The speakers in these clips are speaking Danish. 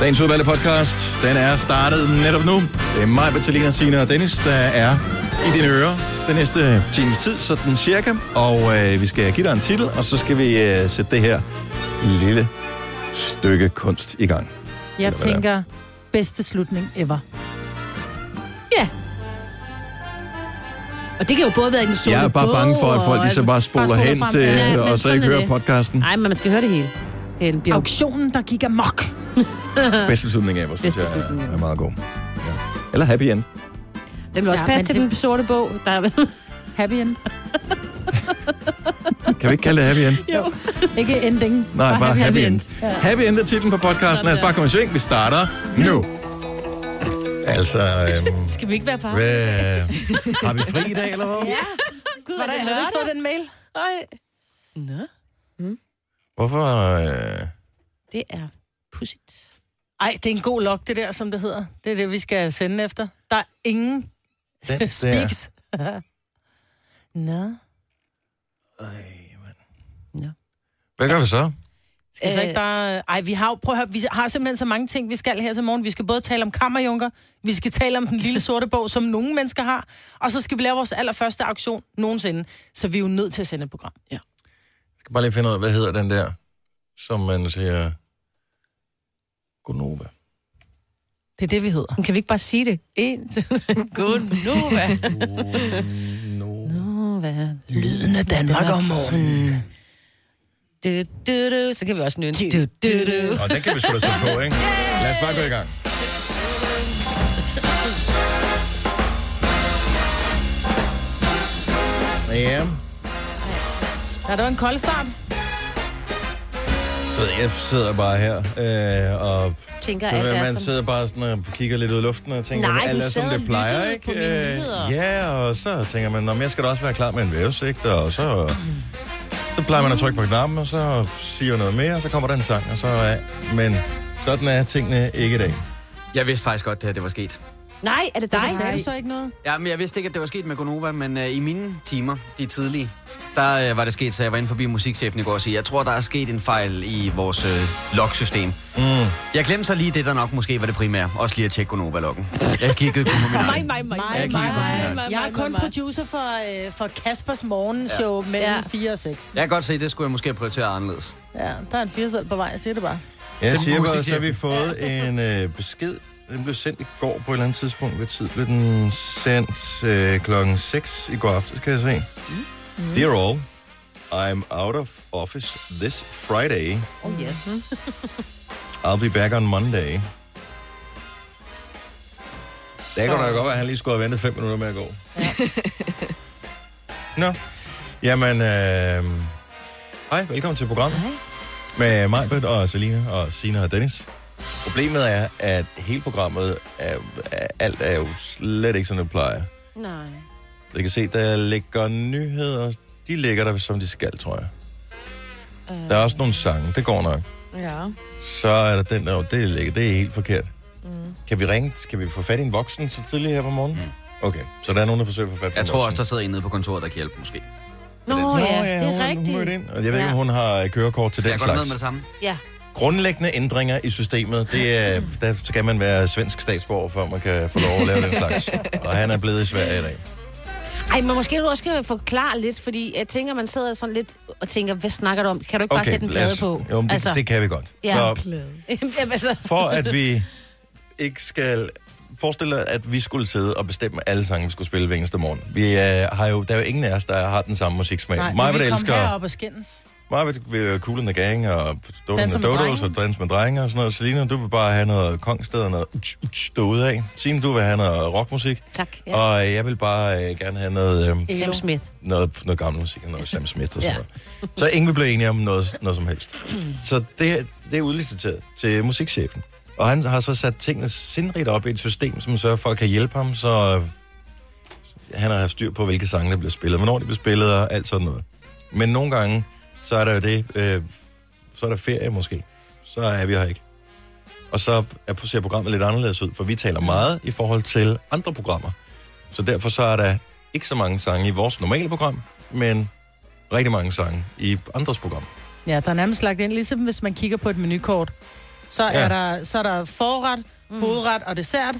Dagens udvalgte podcast, den er startet netop nu. Det er mig, Bettelina, Sina og Dennis, der er i dine ører den næste times tid, sådan cirka. Og øh, vi skal give dig en titel, og så skal vi øh, sætte det her lille stykke kunst i gang. Jeg Eller tænker, bedste slutning ever. Ja. Og det kan jo både være den sorte Jeg er bare bange for, at folk og- ligesom bare spoler bare spoler hen frem, til, ja. Og så ikke er hører podcasten. Nej, men man skal høre det hele. Det er en bjørn. Auktionen, der gik amok. Bedste slutning af, synes Bedste jeg er, er meget god. Ja. Eller happy end. Den vil også Ja, passe til den sorte bog. Der er... Happy end. Kan vi ikke kalde det happy end? jo. Ikke ending. Nej, bare happy end. Ja. Happy end er titlen på podcasten. Lad os bare komme i sving. Vi starter nu. Altså, øhm, Skal vi ikke være par? hvad, har vi fri i dag, eller hvad? Ja. Gud, Hvordan, har du ikke fået den mail? Nej. Nå, Hvorfor? Øh, det er pudsigt. Ej, det er en god log, det der, som det hedder. Det er det, vi skal sende efter. Der er ingen den speaks. Nå. Hvad gør vi så? Skal vi så ikke bare... Ej, vi har, jo- prøv at høre, vi har simpelthen så mange ting, vi skal her til morgen. Vi skal både tale om kammerjunker, vi skal tale om den lille sorte bog, som nogle mennesker har, og så skal vi lave vores allerførste auktion nogensinde. Så vi er jo nødt til at sende et program. Jeg skal bare lige finde ud af, hvad hedder den der, som man siger... Gonova. Det er det, vi hedder. Men kan vi ikke bare sige det? En, God Nova. No. Nova. Lyden af Danmark om morgenen. Du, du, du. Så kan vi også nynne. Du, du, du. Og den kan vi sgu da sætte på, ikke? Lad os bare gå i gang. Ja, Ja, det var en kold start. så jeg sidder bare her øh, og Tænker Så man som... sidder bare sådan og kigger lidt ud i luften og tænker, Nej, at alt er som det plejer, ikke? Øh. Ja, og så tænker man, om jeg skal da også være klar med en vævesigt, og så, så plejer man at trykke på knappen, og så siger noget mere, og så kommer der en sang, og så er... Men sådan er tingene ikke i dag. Jeg vidste faktisk godt, at det var sket. Nej, er det dig? Hvorfor sagde du så ikke noget? Ja, men jeg vidste ikke, at det var sket med Gonova, men uh, i mine timer, de tidlige, der uh, var det sket, så jeg var inde forbi musikchefen i går og sige, jeg tror, der er sket en fejl i vores uh, log-system. Mm. Jeg glemte så lige det, der nok måske var det primære. Også lige at tjekke Gonova-loggen. Jeg kiggede kun på min Mig, egen. mig, mig. Mig, Jeg mig, mig. Er kun producer for, øh, for Kaspers morgenshow ja. mellem Ja. 4 og 6. Jeg kan godt se, det skulle jeg måske have prioriteret anderledes. Ja, der er en 4 på vej, jeg siger det bare. Jeg siger bare, så har vi fået en øh, besked. Den blev sendt i går på et eller andet tidspunkt. Hvad tid blev den sendt? Øh, klokken 6 i går aftes, kan jeg se. Mm. Dear all, I'm out of office this Friday. Oh, yes. I'll be back on Monday. Det kan da godt være, at han lige skulle have ventet fem minutter med at gå. Ja. Nå, jamen, øh, hej, velkommen til programmet. Hej. Med mig, og Selina og Sina og Dennis. Problemet er, at hele programmet, er, er, alt er jo slet ikke, som det plejer. Nej. Jeg kan se, der ligger nyheder. De ligger der, som de skal, tror jeg. Øh. Der er også nogle sange, det går nok. Ja. Så er der den der, det ligger, det er helt forkert. Mm. Kan vi ringe, kan vi få fat i en voksen så tidligt her på morgenen? Mm. Okay, så der er nogen, der forsøger at få fat på Jeg en tror også, der sidder en nede på kontoret, der kan hjælpe måske. Nå, Nå, ja, det hun, er Hun mødte rigtigt. ind, og jeg ved ikke, Ja. om hun har kørekort til Skal den jeg gå ned med det samme? Ja. Grundlæggende ændringer i systemet, det er, der skal man være svensk statsborger, før man kan få lov at lave den slags. Og han er blevet i Sverige i dag. Ej, men måske du også skal forklare lidt, fordi jeg tænker, man sidder sådan lidt og tænker, hvad snakker du om? Kan du ikke bare sætte en lad plade os- på? Jo, men det, altså, det kan vi godt. Ja. Så Jamen, altså, for at vi ikke skal forestille dig, at vi skulle sidde og bestemme alle sange, vi skulle spille hver eneste morgen. Vi øh, har jo, der er jo ingen af os, der har den samme musiksmag. Nej, Mig vi komme elsker, herop og skændes. Mig vil vil Cool in the Gang og Danser med Dodos og Dans med drenge og sådan noget. Selina, du vil bare have noget kongsted og noget uch, uch, derude af. Signe, du vil have noget rockmusik. tak. Ja. Ja. Og jeg vil bare øh, gerne have noget, øh, Sam Smith. noget, noget gammel musik, og noget Sam Smith og sådan Ja. noget. Så ingen vil blive enige om noget, noget som helst. Så det, det er udliciteret til musikchefen. Og han har så sat tingene sindrigt op i et system, som sørger for at kan hjælpe ham, så han har haft styr på, hvilke sange der bliver spillet, hvornår de bliver spillet og alt sådan noget. Men nogle gange, så er der jo det, øh, så er der ferie måske. Så er vi her ikke. Og så er, ser programmet lidt anderledes ud, for vi taler meget i forhold til andre programmer. Så derfor så er der ikke så mange sange i vores normale program, men rigtig mange sange i andres program. Ja, der er nærmest lagt ind, ligesom hvis man kigger på et menukort, Så, Ja. er der, så er der forret, hovedret og dessert.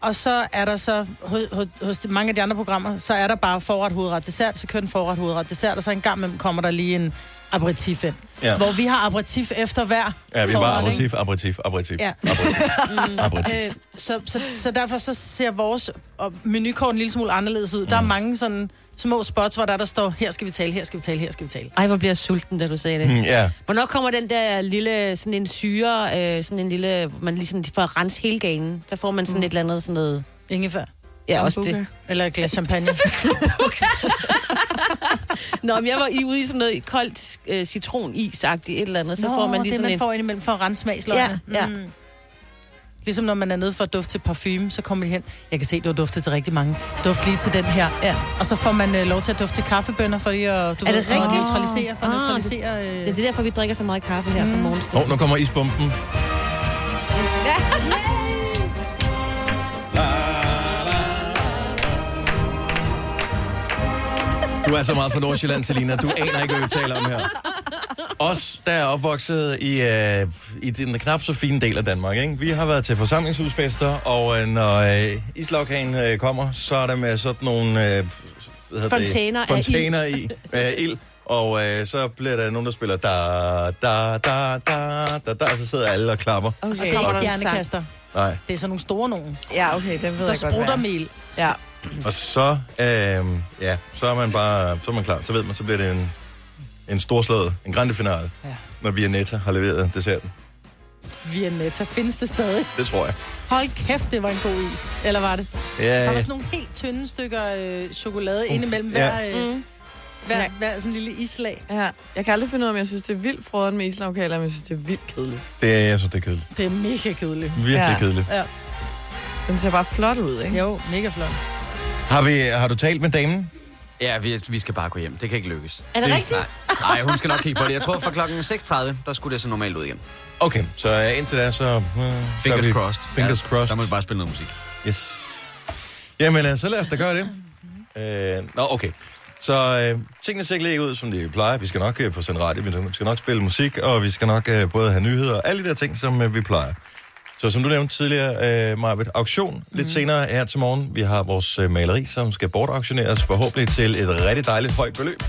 Og så er der så, hos, hos, hos mange af de andre programmer, så er der bare forret, hovedret, dessert, så kører den forret, hovedret, dessert, og så en gang imellem kommer der lige en aperitif ind. Ja. Hvor vi har aperitif efter hver Ja, vi er bare aperitif, aperitif, aperitif, Ja. aperitif, aperitif. Øh, så, så, så derfor så ser vores og menukort en lille smule anderledes ud. Der er mange sådan små spots, hvor der, der står, her skal vi tale, her skal vi tale, her skal vi tale. Ej, hvor bliver jeg sulten, da du sagde det. Mm, Ja, Hvornår kommer den der lille, sådan en syre, øh, sådan en lille, hvor man ligesom får at rense hele ganen? Der får man sådan et eller andet sådan noget... Ingefær. Ja, også det. Eller et glas champagne. Nå, men jeg var i, ude i sådan noget koldt øh, citronis-agtigt et eller andet, så Nå, får man lige det sådan man en... får indimellem for at rense smagsløgene. Ja, ja. Mm. Ligesom når man er nede for at dufte til parfume, så kommer de hen. Jeg kan se, du har duftet til rigtig mange. Duft lige til den her. Ja. Og så får man øh, lov til at dufte til kaffebønner, fordi at, du Er ved, det for at neutralisere, for at Ah, neutralisere øh, Det er derfor, vi drikker så meget kaffe her mm. fra morgenstund. Åh, nu kommer isbomben. Du er så meget fra Nordsjælland, Selina. Du aner ikke, hvad vi taler om her. Os, der er opvokset i, øh, i den knap så fine del af Danmark, ikke? Vi har været til forsamlingshusfester, og øh, når øh, islagkagen øh, kommer, så er der med sådan nogle... Øh, hvad hedder Fontæner af det? Fontæner i af ild. Og øh, så bliver der nogen, der spiller da, da, da, da, da, da, og så sidder alle og klapper. Og det er Okay. ikke der stjernekaster. Nej. Det er sådan nogle store nogen. Ja, okay, den ved Der jeg godt, sprutter hvad er. mel. Ja. Og så, øh, ja, så er man bare, så er man klar. Så ved man, så bliver det en, en storslået, en grande finale, Ja. når Vianetta har leveret desserten. Vianetta findes det stadig. Det tror jeg. Hold kæft, det var en god is. Eller var det? Ja, Var der sådan nogle helt tynde stykker øh, chokolade ind imellem Ja. hver, øh, Mm. hver, Ja. hver sådan lille islag? ja. Jeg kan aldrig finde ud af, om jeg synes, det er vildt frøden med islagkager, men jeg synes, det er vildt kedeligt. det er, jeg synes, det er kedeligt. Det er mega kedeligt. Virkelig Ja. kedeligt. Ja. Den ser bare flot ud, ikke? Jo, mega flot. Har, vi, har du talt med damen? Ja, vi, vi skal bare gå hjem. Det kan ikke lykkes. Er det Det- rigtigt? Nej, Nej, hun skal nok kigge på det. Jeg tror, fra klokken 6.30, der skulle det se normalt ud igen. Okay, så øh, indtil da, så... Øh, Fingers vi, crossed. Fingers ja, crossed. Der må vi bare spille noget musik. Yes. Jamen, øh, så lad os da gøre det. Øh, nå, okay. Så øh, tingene ser ikke ud, som de plejer. Vi skal nok øh, få sendt radio, vi skal nok spille musik, og vi skal nok øh, både have nyheder og alle de der ting, som øh, vi plejer. Så som du nævnte tidligere, øh, Marvitt, auktion lidt senere her til morgen. Vi har vores øh, maleri, som skal bortauktioneres forhåbentlig til et rigtig dejligt højt beløb.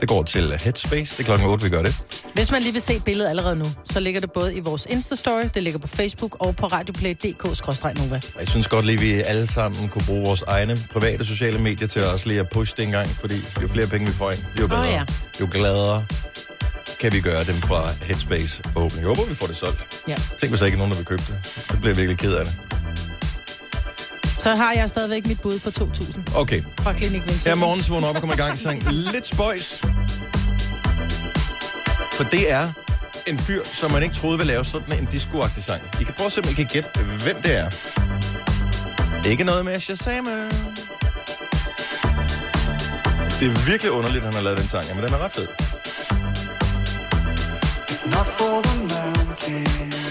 Det går til Headspace. Det er klokken 8, vi gør det. Hvis man lige vil se billedet allerede nu, så ligger det både i vores Insta-story, det ligger på Facebook og på radioplay.dk-nova. Jeg synes godt lige, at vi alle sammen kunne bruge vores egne private sociale medier til også lige at pushe det en gang, fordi jo flere penge vi får ind, jo bedre. Åh, ja. Jo gladere kan vi gøre dem fra Headspace forhåbentlig. Jeg håber, vi får det solgt. Ja. Tænk, hvis der ikke er nogen, der vil købe det. Det bliver jeg virkelig ked af det. Så har jeg stadigvæk mit bud på 2.000 Okay. fra Klinik Vincent. Her morgen så vågner op og kommer i gang sang lidt spøjs. For det er en fyr, som man ikke troede ville lave sådan en disco sang. I kan prøve at se, om I kan gætte, hvem det er. Ikke noget med Shazam. Det er virkelig underligt, at han har lavet den sang, men den er ret fed. Not for the mountain.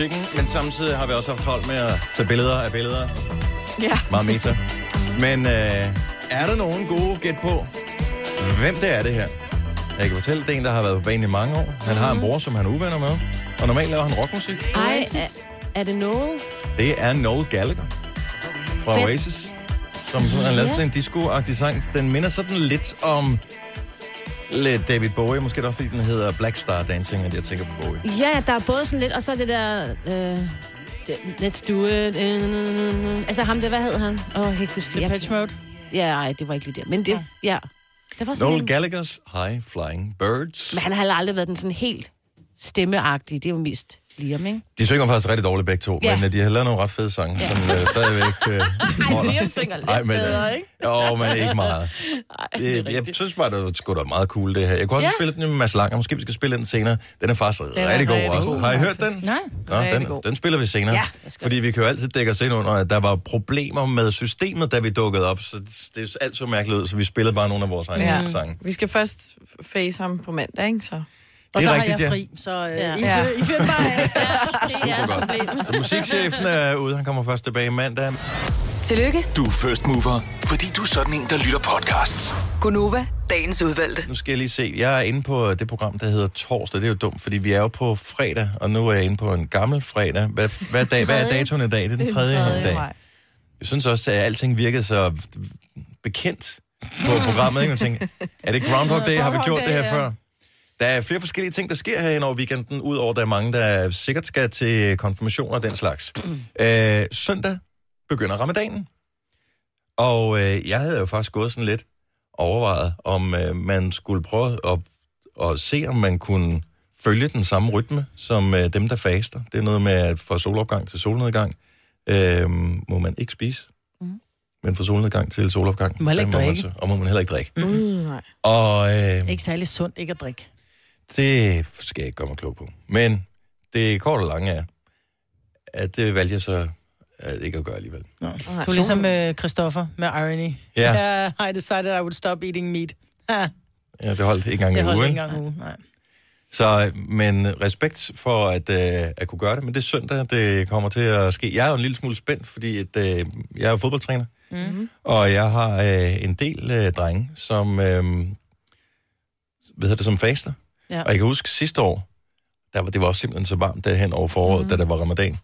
Musikken, men samtidig har vi også haft hold med at tage billeder af billeder. Ja. Meget meta. Men øh, er der nogen gode gæt på, hvem det er det her? Jeg kan fortælle, det er en, der har været på banen i mange år. Han har en bror, som han er uvenner med. Og normalt laver han rockmusik. Ej, Oasis. er, er det noget? Det er Noel Gallagher fra Fedt. Oasis, som sådan har lavet Ja. sådan en disco-agtig sang. Den minder sådan lidt om lidt David Bowie. Måske det også, fordi den hedder Black Star Dancing, at jeg tænker på Bowie. Ja, der er både sådan lidt, og så det der... Øh, let's do it. Øh, altså ham der, hvad hed han? Åh, oh, jeg kan ikke huske det. Depeche Mode. Ja, ej, det var ikke lige det. Men det, ja. Det var sådan Noel en, Gallagher's High Flying Birds. Men han har aldrig været den sådan helt stemmeagtig. Det er jo mest Liam, ikke? De synger faktisk rigtig dårligt begge to, Ja. men øh, de har lavet nogle ret fede sange, ja. som øh, stadigvæk øh, holder. Liam synger lidt Ej, men, bedre, ikke? Jo, men ikke meget. Ej, det er jeg rigtigt. synes bare, det var sgu da meget cool, det her. Jeg kunne også Ja. spille den med Mads Langer. Måske vi skal spille den senere. Den er faktisk er rigtig god rigtig også. god, Har I hørt den? Nej. Nå, den, god. den spiller vi senere. Ja, jeg fordi vi kan jo altid dække os ind under, at der var problemer med systemet, da vi dukkede op. Så det, er alt så mærkeligt ud, så vi spillede bare nogle af vores egne ja. sange. Vi skal først face ham på mandag, ikke? Så. Og Det er der rigtigt, har jeg ja. fri, så øh, Ja. I, Ja. fyr, I fyrer bare af. Det er godt. Så musikchefen er ude. Han kommer først tilbage mandag. Tillykke, Du er first mover, fordi du er sådan en, der lytter podcasts. Gunova, dagens udvalgte. Nu skal jeg lige se. Jeg er inde på det program, der hedder Torsdag. Det er jo dumt, fordi vi er jo på fredag, og nu er jeg inde på en gammel fredag. Hvad, hvad, dag, hvad er datoen i dag? Det er den tredje, dag. maj. Jeg synes også, at alting virkede så bekendt på programmet. Ikke? Man tænker, er det Groundhog Day? Har vi gjort det her ja. før? Der er flere forskellige ting, der sker her over weekenden, udover at der er mange, der sikkert skal til konfirmation og den slags. øh, søndag begynder ramadanen. Og øh, jeg havde jo faktisk gået sådan lidt overvejet, om øh, man skulle prøve at, at se, om man kunne følge den samme rytme som øh, dem, der faster. Det er noget med, at fra solopgang til solnedgang øh, må man ikke spise. Mm. Men fra solnedgang til solopgang, Må heller ikke drikke. så, og må man heller ikke drikke. Mm, nej. Og øh, Ikke særlig sundt ikke at drikke. Det skal jeg ikke gøre mig klog på. Men det korte og lange er, at det valgte jeg så at ikke at gøre alligevel. nej. Du er ligesom øh, Christoffer med Irony. Ja. Yeah, I decided I would stop eating meat. Ja, det holdt ikke engang det en holdt uge. ikke ikke? engang uge. Nej. Så, øh, men respekt for at, øh, at kunne gøre det. Men det er søndag, det kommer til at ske. Jeg er jo en lille smule spændt, fordi at, øh, jeg er fodboldtræner. Mm-hmm. Og jeg har øh, en del øh, drenge, som, øh, hvad hedder det, som faster. Ja. Og jeg kan huske sidste år, der var, det var også simpelthen så varmt derhen over foråret, mm. da der var ramadan.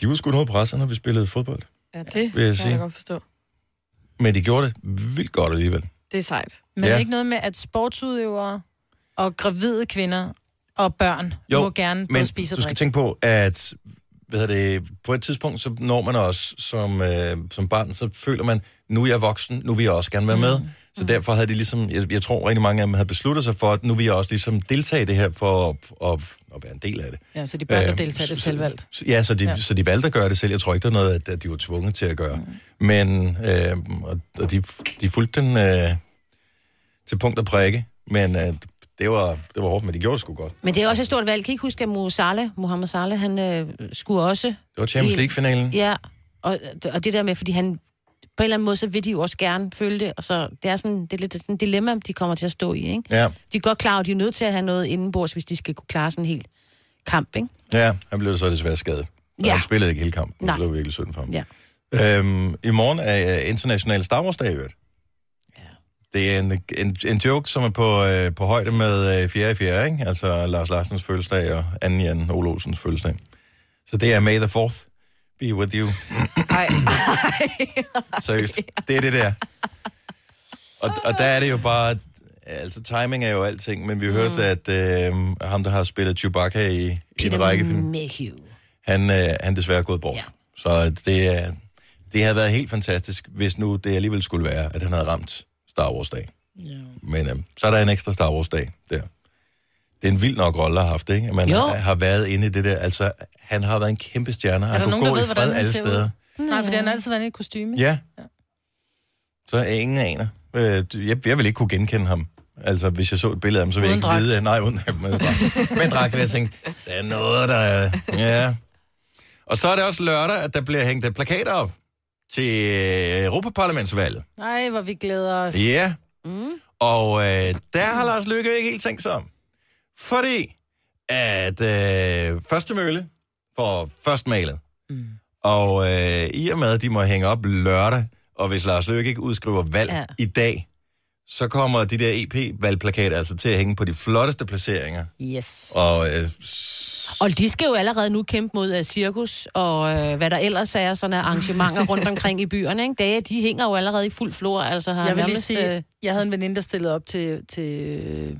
De var sgu noget presset, når vi spillede fodbold. Ja, det Vil jeg kan jeg sige. godt forstå. Men de gjorde det vildt godt alligevel. Det er sejt. Men Ja. ja. ikke noget med, at sportsudøvere og gravide kvinder og børn Jo, må gerne Men spise og du skal drikke. tænke på, at hvad hedder det, på et tidspunkt, så når man også som, øh, som barn, så føler man, nu er jeg voksen, nu vil jeg også gerne være med. Mm. Så derfor havde de ligesom, jeg, jeg tror rigtig mange af dem havde besluttet sig for, at nu vil jeg også ligesom deltage i det her for at, at, at være en del af det. Ja, så de børn, Øh, deltager det selvvalgt. Ja, så de, ja. Så de valgte at gøre det selv. Jeg tror ikke, der er noget, at, at de var tvunget til at gøre. Mm. Men, øh, og, og de, de fulgte den øh, til punkt og prikke, men øh, det, var, det var hårdt, men de gjorde det sgu godt. Men det er også et stort valg. Kan I ikke huske, at Mo Saleh, Mohammed Saleh, han øh, skulle også... Det var Champions League-finalen. Ja, og, og det der med, fordi han... På en eller anden måde, så vil de jo også gerne følge det, og så det er sådan, det er lidt sådan et dilemma, de kommer til at stå i, ikke? Ja. De er godt klar, at de er nødt til at have noget indenbords, hvis de skal kunne klare sådan helt kamp, ikke? Ja, han blev så desværre skadet. Ja. Ja. Han spillede ikke hele kampen. Nej. Det var virkelig synd for ham. Ja. Øhm, I morgen er International Star Wars Dag, i øvrigt. Det er en, en, en joke, som er på, øh, på højde med øh, 4. i 4. Ikke? Altså Lars Larsens fødselsdag og 2. Jan Ole Olsens fødselsdag. Så det er May the 4th be with you. Ej, Seriøst. Det er det der. Og, og der er det jo bare... Altså, timing er jo alting, men vi mm. hørte, at øh, ham, der har spillet Chewbacca i, i en række film, han, øh, han desværre er gået bort. Ja. Så det, er, det havde været helt fantastisk, hvis nu det alligevel skulle være, at han havde ramt Star Wars-dag. Ja. Men øh, så er der en ekstra Star Wars-dag der. Det er en vild nok rolle, have haft, ikke? At man Jo. har, har været inde i det der. Altså, han har været en kæmpe stjerne. Han der kunne nogen, gå i ved, hvordan fred han alle ser ud? steder. Nej, for den har altid været i et kostyme. Ja. Så er ingen aner. Øh, Jeg, jeg vil ikke kunne genkende ham. Altså, hvis jeg så et billede af ham, så ville jeg ikke dragt. vide... Nej, uden dragt. Med dragt vil jeg tænke, der er noget, der er... Ja. Og så er det også lørdag, at der bliver hængt plakater op til øh, Europaparlamentsvalget. Nej, hvor vi glæder os. Ja. Mm. Og øh, der har Lars Lykke ikke helt tænkt sig om. Fordi at øh, første mølle får først malet. Mm. Og øh, i og med, at de må hænge op lørdag, og hvis Lars Løkke ikke udskriver valg ja. I dag, så kommer de der EP-valgplakater altså til at hænge på de flotteste placeringer. Yes. Og øh, s- Og de skal jo allerede nu kæmpe mod uh, cirkus og uh, hvad der ellers er, sådan af arrangementer rundt omkring i byerne. Ikke? Det, de hænger jo allerede i fuld flor. Altså, har Jeg vil lige sige, øh, jeg havde en veninde, der stillede op til, til øh,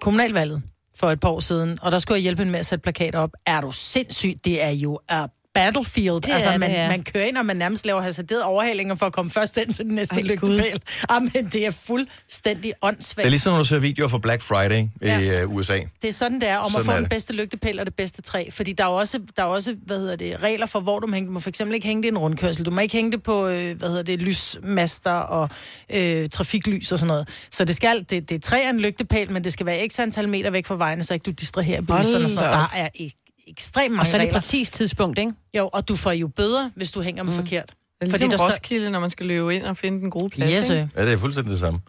kommunalvalget for et par år siden, og der skulle jeg hjælpe hende med at sætte plakater op. Er du sindssyg? Det er jo er battlefield. Det altså, det, man, ja. man kører ind, og man nærmest laver hasarderet overhalinger for at komme først ind til den næste Ej, lygtepæl. Jamen, det er fuldstændig åndssvagt. det er ligesom, når du ser videoer fra Black Friday Ja. i øh, USA. Det er sådan, det er, om Sådan at få den det. bedste lygtepæl og det bedste træ. Fordi der er også, der er også hvad hedder det, regler for, hvor du må hænge. Du må for eksempel ikke hænge det i en rundkørsel. Du må ikke hænge det på øh, hvad hedder det, lysmaster og øh, trafiklys og sådan noget. Så det skal, det, det er træ en lygtepæl, men det skal være x antal meter væk fra vejene, så ikke du distraherer bilisterne. og Sådan noget. Der er ek, ekstremt og mange så er det regler. præcis tidspunkt, ikke? Jo, og du får jo bøder, hvis du hænger dem mm. forkert. det er ligesom der står- Roskilde, når man skal løbe ind og finde den gode plads. Yes, ikke? øh. Ja, det er fuldstændig det samme.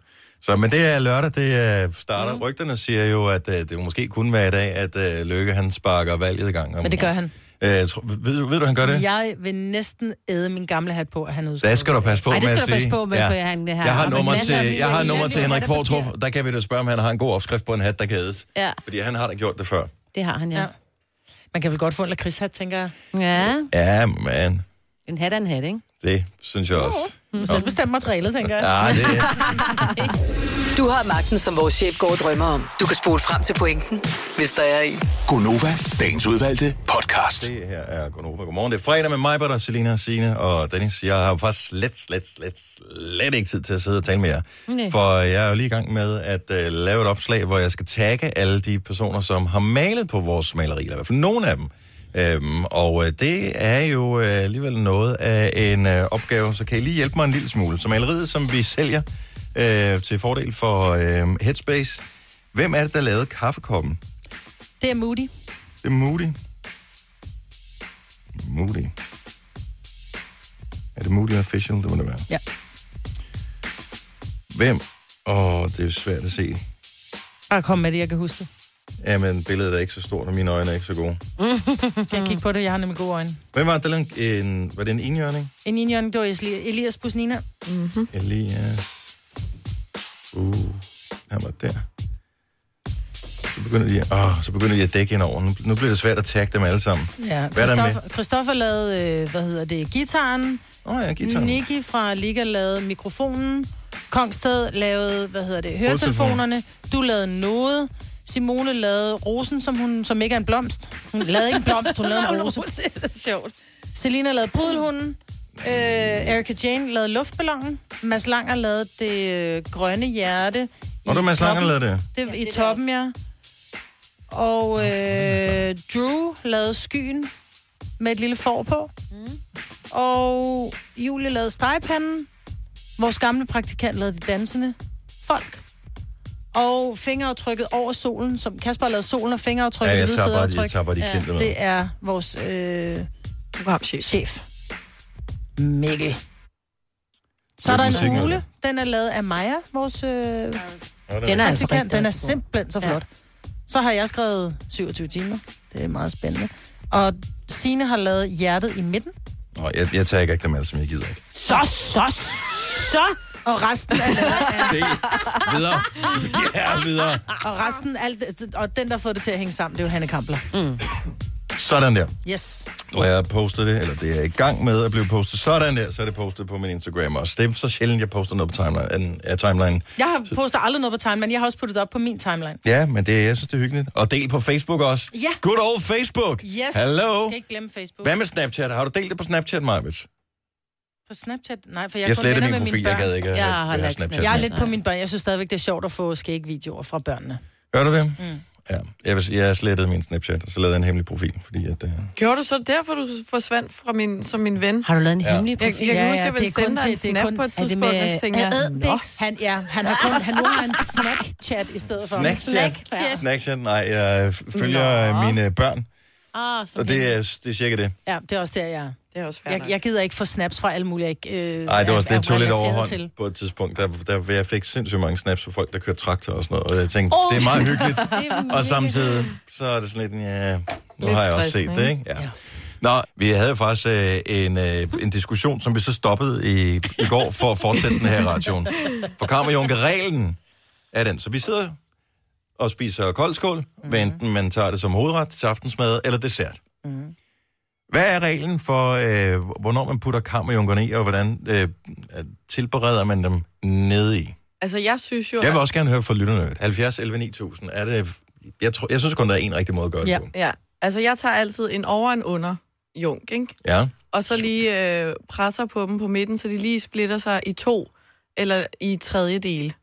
Så, men det er lørdag, det er starter. Mm. Rygterne siger jo, at øh, det måske kunne være i dag, at øh, Løkke han sparker valget i gang. Om, Men det gør han. Øh, tro, ved, ved du, han gør det? Jeg vil næsten æde min gamle hat på, at han Der udskriver. skal du passe på Ej, det med skal at du passe sige. på med, for han det her Jeg har nummer masser af til, jeg har nummer til Henrik er Fortrup. Der kan vi da spørge, om han har en god opskrift på en hat, der kan ædes. Ja, Fordi han har da gjort det før. det har han, ja. Ja. Man kan vel godt få en lakridshat, tænker jeg. Ja, Ja, men en hat er en hat, ikke? det synes jeg også. Mm. Selv bestemt materialet, tænker jeg. Ja, det, Du har magten, som vores chef går og drømmer om. Du kan spole frem til pointen, hvis der er en. Gonova, dagens udvalgte podcast. det her er Gunova. Godmorgen. Det er fredag med mig, Britta, Selina, Signe og Dennis. Jeg har jo faktisk slet, slet, slet, slet ikke tid til at sidde og tale med jer. Nej. For jeg er jo lige i gang med at uh, lave et opslag, hvor jeg skal tagge alle de personer, som har malet på vores maleri, eller i hvert fald nogle af dem. Øhm, og uh, det er jo uh, alligevel noget af en uh, opgave, så kan I lige hjælpe mig en lille smule. Så maleriet, som vi sælger uh, til fordel for uh, Headspace. Hvem er det, der lavede kaffekoppen? Det er Moody. Det er Moody. Moody. Er det Moody Official? Det må det være. Ja. Hvem? Åh, det er svært at se. Bare kom med det, jeg kan huske det. Jamen, billedet er ikke så stort, og mine øjne er ikke så gode. Kan jeg kigge på det? Jeg har nemlig gode øjne. Hvem var det? der lavede En, var det en enhjørning? En indjørning, det var Eli- Elias Busnina. Elias. Uh, han var der. Så begynder de, åh, så begynder de at dække ind over. Nu, nu bliver det svært at tagge dem alle sammen. Ja, Hvad er? Christoffer, Christoffer lavede, øh, hvad hedder det, gitaren. Åh oh, ja, guitar. Niki fra Liga lavede mikrofonen. Kongsted lavede, hvad hedder det, høretelefonerne. Du lavede noget. Simone lavede rosen, som, hun, som ikke er en blomst. Hun lavede ikke en blomst, hun lavede en rose. det er sjovt. Selina lavede pudelhunden. Øh, Erika Jane lavede luftballonen. Mads Langer lavede det øh, grønne hjerte. Og i du Mads Langer lavede det? Det, I toppen, ja. Og øh, Drew lavede skyen med et lille får på. Mm. Og Julie lavede stegepanden. Vores gamle praktikant lavede de dansende folk. Og fingeraftrykket over solen, som Kasper har lavet solen og Ja, fingeraftrykket, jeg det tager bare, jeg tager bare de Ja. kendte med. Det er vores øh, Programchef. chef. Mikkel. Så er der en hule. Den er lavet af Maja, vores øh, Ja, det Den er altså. Den er simpelthen så Ja. flot. Så har jeg skrevet 27 timer. Det er meget spændende. Og Sine har lavet hjertet i midten. Nå, jeg, jeg tager ikke dem alle, som jeg gider ikke. Så, så, så. Og resten er af, Det er videre. Ja, videre. og resten, alt, og den, der har fået det til at hænge sammen, det er jo Hanne Kampler. Sådan der. Yes. Nu har jeg postet det, eller det er i gang med at blive postet. Sådan der, så er det postet på min Instagram også. Det er så sjældent, jeg poster noget på timeline. Ja, timeline. Jeg har poster aldrig noget på timeline, jeg har også puttet det op på min timeline. Ja, men det, jeg synes, det er hyggeligt. Og del på Facebook også. Ja. Good old Facebook. Yes. Hello. Skal ikke glemme Facebook. Hvad med Snapchat? Har du delt det på Snapchat, Majbet? På Snapchat? Nej, for jeg, Jeg, er jeg slettede min profil. Jeg børn. gad ikke at Jeg have, har Snapchat. Snapchat. Jeg er lidt på mine børn. Jeg synes stadigvæk, det er sjovt at få skægvideoer fra børnene. Gør du det? Mm. Ja, jeg, vil, sige, jeg slettede min Snapchat, og så lavede jeg en hemmelig profil, fordi at... Uh... Gjorde du så derfor, du forsvandt fra min, som min ven? Har du lavet en Ja. hemmelig Jeg, profil? jeg kan Ja, huske, ja, jeg det ville sende dig en snap kun- på et tidspunkt, og så tænkte jeg, Adbix? Han, ja, han har kun, han nu har en snack-chat i stedet for. Snapchat? Snack. Snapchat? Nej, jeg følger Nå. mine børn, Ah, som og det er, det er cirka det. Ja, det er også der, jeg er. Det er også fair Jeg, jeg gider ikke få snaps fra alle mulige, jeg ikke øh, Nej, det var også er- det, tog er lidt overhånd til. på et tidspunkt, der, der jeg fik sindssygt mange snaps for folk, der kørte traktor og sådan noget, og jeg tænkte, oh. det er meget hyggeligt. og samtidig, så er det sådan lidt, ja, nu Lidt har jeg også set det, ikke? Ja. Nå, vi havde faktisk øh, en, øh, en diskussion, som vi så stoppede i, i går for at fortsætte den her radioen. For Kammerjunke-reglen er den. Så vi sidder og spiser koldskål, mm. hvad enten man tager det som hovedret til aftensmad eller dessert. Mm. Hvad er reglen for, øh, hvornår man putter kammerjunkerne i, og hvordan øh, tilbereder man dem nede i? Altså, jeg synes jo... Jeg vil også gerne høre fra lytterne. 70 11 9000. Er det, jeg, tror, jeg synes kun, der er en rigtig måde at gøre det Ja. på. Ja, altså jeg tager altid en over og en under junk, ikke? Ja. Og så lige øh, presser på dem på midten, så de lige splitter sig i to eller i tredje del.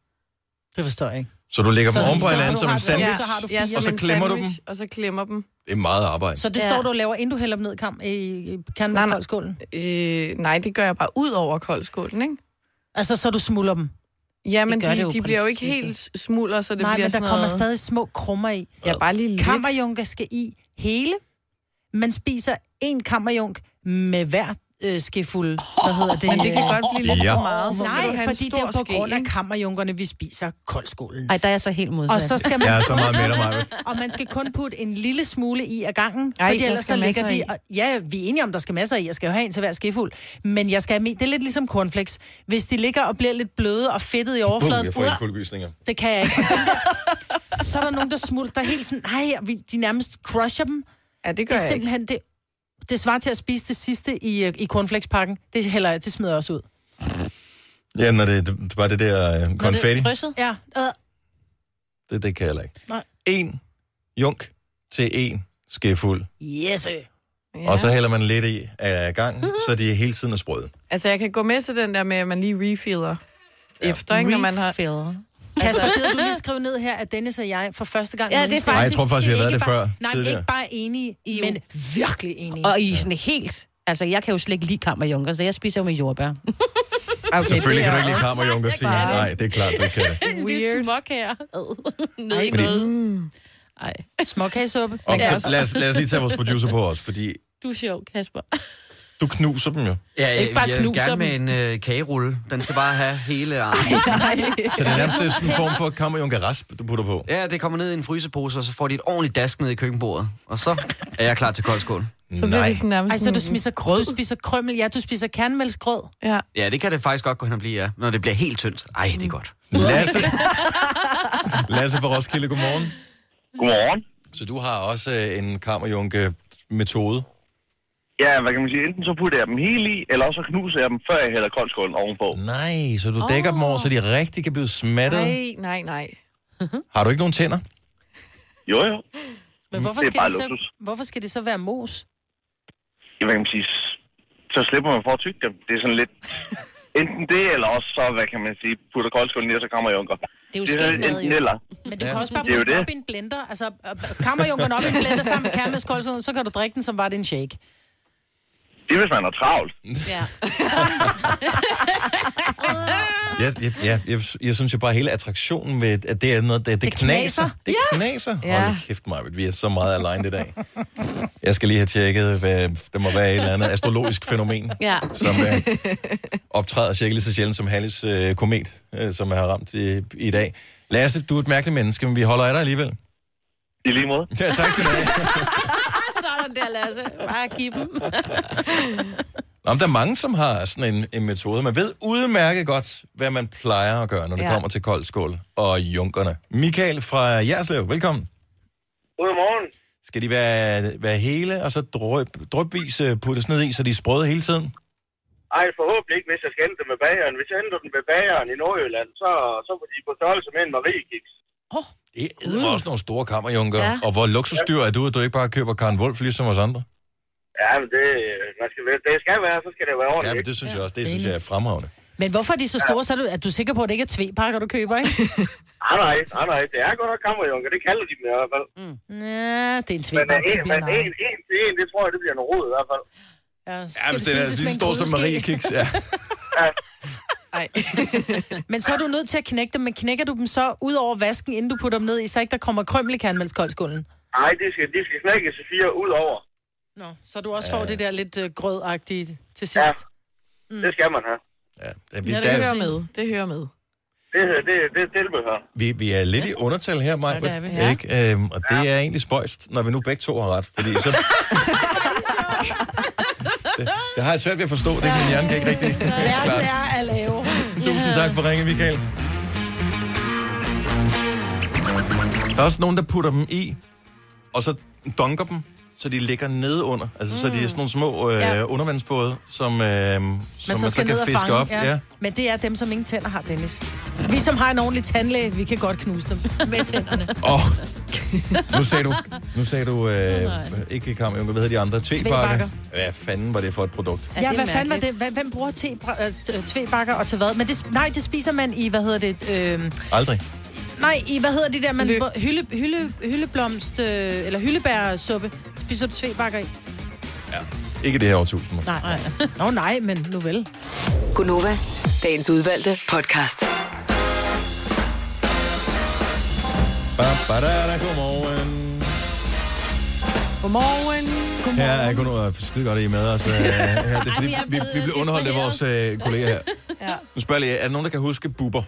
Det forstår jeg ikke. Så du lægger Så dem oven på hinanden som en sandwich, så har du ja, fire. Og så klemmer du sandwich, Og så klemmer dem. det er meget arbejde. Så det Ja. står du og laver, inden du hælder dem ned i, kam, i, kernen Nej, koldskålen? Øh, nej, det gør jeg bare ud over koldskålen, ikke? Altså, så du smuldrer dem? Ja, men de, det jo de bliver jo ikke helt smuldre, så det Nej, bliver men der sådan kommer noget... stadig små krummer i. Ja, bare lige lidt. Kammerjunker skal i hele. Man spiser en kammerjunk med hver øh, skefuld. Hvad hedder det? Men det kan godt blive lidt Ja. for meget, så skal Nej, fordi det er på ske, grund af ikke? kammerjunkerne, vi spiser koldskålen. Ej, der er jeg så helt modsat. Og så skal man Jeg er så meget med dig, og man skal kun putte en lille smule i ad gangen, Ej, fordi der ellers så ligger de... Og, ja, vi er enige om, der skal masser i. Jeg skal jo have en til hver skefuld. Men jeg skal have, det er lidt ligesom cornflakes. Hvis de ligger og bliver lidt bløde og fedtet i overfladen, jeg får ikke kuldegysninger. det kan jeg ikke. Så er der nogen, der smult, der er helt sådan, nej, vi- de nærmest crusher dem. Ja, det Det gør er jeg ikke. simpelthen, det, det svarer til at spise det sidste i, øh, i cornflakespakken. Det hælder jeg, det smider jeg også ud. Ja, når det, det var det der uh, konfetti, Krydset? Ja, øh, det, det kan jeg heller ikke. Nej. En junk til en skefuld, yes, øh. Ja. og så hælder man lidt i af gangen, så de hele tiden er sprøde. Altså, jeg kan gå med til den der med, at man lige refiller ja. efter, ikke? Når man har... Kasper, gider du lige skrive ned her, at Dennis og jeg for første gang... Ja, det er nogensinde- Nej, jeg tror faktisk, vi har været Ikke det før. Nej, tidligere. ikke bare enige, men virkelig enige. Og I er sådan helt... Altså, jeg kan jo slet ikke lide kammerjunker, så jeg spiser jo med jordbær. Okay, Selvfølgelig det kan du ikke lide kammerjunker, Signe. bare- Nej, det er klart, du ikke kan det. Weird. smuk her. Fordi- noget. Ej, Småkagesuppe. Så lad, os, lad os lige tage vores producer på os, fordi du er sjov, Kasper. Du knuser dem jo. Ja, Ikke bare jeg, jeg knuser gerne med dem. en øh, kagerulle. Den skal bare have hele armen. Så det er nærmest sådan en form for kammerjunker-rasp, du putter på. Ja, det kommer ned i en frysepose, og så får de et ordentligt dask ned i køkkenbordet. Og så er jeg klar til koldskål. Så bliver det sådan nærmest Ej, så du sådan- spiser grød? Du spiser krømmel, ja, du spiser kernmælksgrød. Ja. Ja, det kan det faktisk godt gå hen og blive, ja. Når det bliver helt tyndt. Ej, det er godt. Lasse. Lasse fra Roskilde, godmorgen. Godmorgen. Så du har også øh, en kammerjunke-metode. Ja, hvad kan man sige? Enten så putter jeg dem helt i, eller også så knuser jeg dem, før jeg hælder koldskålen ovenpå. Nej, så du dækker dem over, så de rigtig kan blive smattet. Nej, nej, nej. Har du ikke nogen tænder? Jo, jo. Men hvorfor Det skal, det så, luksus. hvorfor skal det så være mos? Ja, hvad kan man sige? Så slipper man for at tygge dem. Det er sådan lidt... Enten det, eller også så, hvad kan man sige, putter koldskålen i, og så kommer junker. Det er jo Det er skægt med, enten jo. eller. Men du Ja. kan også bare putte den det. op i en blender. Altså, øh, kammerjunkeren op i en blender sammen med kernmælkskold, så kan du drikke den, som var det en shake. Det er, hvis man er travlt. Ja. Jeg, jeg, jeg, jeg, jeg synes jo bare, hele attraktionen med, at det er noget, det, det, Det knaser. knaser. Det knaser. Ja. Hold kæft, Marvitt, vi er så meget alene i dag. Jeg skal lige have tjekket, hvad der må være et eller andet astrologisk fænomen, ja. som øh, optræder cirka lige så sjældent som Halles øh, komet, øh, som er ramt i, i dag. Lasse, du er et mærkeligt menneske, men vi holder af dig alligevel. I lige måde. Ja, tak skal du have. Sådan der, Lasse. Bare giv dem. Nå, men der er mange, som har sådan en, en metode. Man ved udmærket godt, hvad man plejer at gøre, når det Ja. kommer til koldskål og junkerne. Michael fra Jerslev, velkommen. Godmorgen. Skal de være, være hele, og så drøb, drøbvis øh, puttes ned i, så de er sprøde hele tiden? Ej, forhåbentlig ikke, hvis jeg skal hente dem med bageren. Hvis jeg henter dem med bageren i Nordjylland, så, så må de på størrelse med en Mariekiks. Det er også nogle store kammerjunker. Ja. Ja. Og hvor luksusdyr er du, at du ikke bare køber Karen Wolf, ligesom os andre? Ja, men det, man skal, være- det skal være, så skal det være Ja, ordentligt. men det synes jeg også, det synes jeg er fremragende. Men hvorfor er de så store, så er du, er du sikker på, at det ikke er tvepakker, du køber, ikke? Nej, nej, nej, nej. Det er godt nok kammerjunker. Det kalder de dem i hvert fald. Mm. Ja, det er en Men, tvepakke, uh, det en, men en, en en, det tror jeg, det bliver noget rod i hvert fald. Ja, Ja, hvis det er lige så stor som Marie Kiks. Ja. Ej. Men så er du nødt til at knække dem, men knækker du dem så ud over vasken, inden du putter dem ned i, så ikke der kommer krømmel i kernmælskoldskålen? Nej, de skal, de skal knækkes i fire ud over. Nå, så du også får det der lidt øh, grødagtige til sidst. Ja. Mm. Det skal man have. Ja, det, vi, Ja, det der, hører med. Det hører med. Det, det, det, det tilbehør. vi, vi er lidt i undertal her, Maj. Ja, det er vi. Ja. Ikke? Øhm, og det er egentlig spøjst, når vi nu begge to har ret. Fordi så... det, det har jeg svært ved at forstå. Det min hjerne kan ikke rigtig Verden klare. er at lave. Tusind tak for ringen, Michael. Der er også nogen, der putter dem i, og så dunker dem, så de ligger nede under. Altså, mm. så de er sådan nogle små øh, Ja. undervandsbåde, som, øh, som man så så skal kan fiske fange. op. Ja. Ja. Men det er dem, som ingen tænder har, Dennis. Vi, som har en ordentlig tandlæge, vi kan godt knuse dem med tænderne. Oh. nu sagde du, nu sagde du øh, ikke kammerjunker, hvad hedder de andre? Tvebakker. Hvad fanden var det for et produkt? Ja, Ja, hvad fanden var det? Hvem, bruger te, øh, tvebakker og til hvad? Men det, nej, det spiser man i, hvad hedder det? Øh, Aldrig. nej, i, hvad hedder det der? Man, Løb. hylde, hylde, hyldeblomst, øh, eller hyldebærsuppe. Spiser du tvebakker i? Ikke det her årtusind. måske. Nej, nej. Nå nej, men nu vel. Gunova, dagens udvalgte podcast. Ba, ba, da, da, godmorgen. Godmorgen. Her er noget skide godt, at I er med os. øh, her. Det er, fordi, er vi, vi blev underholdt af vores øh, kolleger her. Ja. Nu spørger jeg lige, er der nogen, der kan huske Bubber?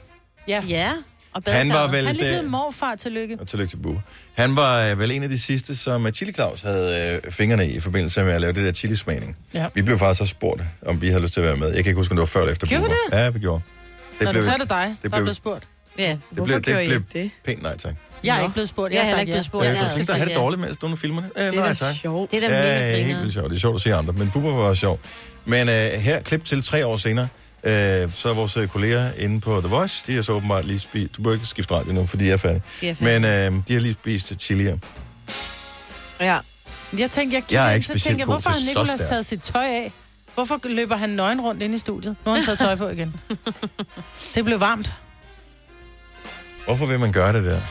Ja. Ja, og Han var vel Han er lige det- blevet morfar, tillykke. Og tillykke til Bubber. Han var øh, vel en af de sidste, som øh, Chili Claus havde øh, fingrene i, i forbindelse med at lave det der chilismagning. Ja. Vi blev faktisk også spurgt, om vi havde lyst til at være med. Jeg kan ikke huske, om det var før eller efter Gjorde vi Bubber. Ja, vi gjorde. Det Nå, så er det dig, det der blev- er blevet spurgt. Ja. det blev, gjorde det I blev ikke det? pænt nej tak. Jeg er Nå. ikke blevet spurgt. Jeg Jeg er ikke ja. blevet spurgt. Jeg Jeg tænke dig også at have det ja. dårligt med, at du filmer det. Øh, Det nej, er da tak. sjovt. Det er da Ja, mega helt vildt sjovt. Det er sjovt at se andre. Men Bubber var sjov. Men øh, her, klip til tre år senere, øh, så er vores øh, kolleger inde på The Voice, de har så åbenbart lige spist... Du bør ikke skifte radio nu, fordi jeg er færdig. De er færdige. Men øh, de har lige spist chilier. Ja. Jeg tænkte, jeg, Jeg er ikke ind, så god hvorfor har stærk. taget sit tøj af? Hvorfor løber han nøgen rundt inde i studiet? Nu har han taget tøj på igen. Det blev varmt. Hvorfor vil man gøre det der?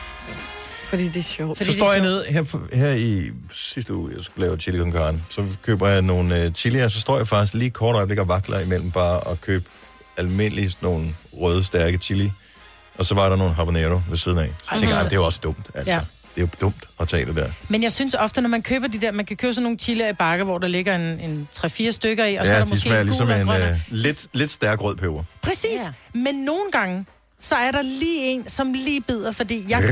Fordi det er sjovt. Fordi så står jeg ned her, for- her i sidste uge, jeg skulle lave chili con carne. Så køber jeg nogle uh, chilier, så står jeg faktisk lige kort øjeblik og vakler imellem bare at købe almindelige sådan nogle røde, stærke chili. Og så var der nogle habanero ved siden af. Så Ej, tænkte jeg, "Ej, det er jo også dumt, altså. Ja. Ja. Det er jo dumt at tage det der. Men jeg synes ofte, når man køber de der, man kan købe sådan nogle chilier i bakke, hvor der ligger en, en 3-4 stykker i, og så er ja, der de måske smager en ligesom en uh, lidt, lidt stærk rød peber. Præcis. Ja. Men nogle gange, så er der lige en, som lige bider, fordi jeg.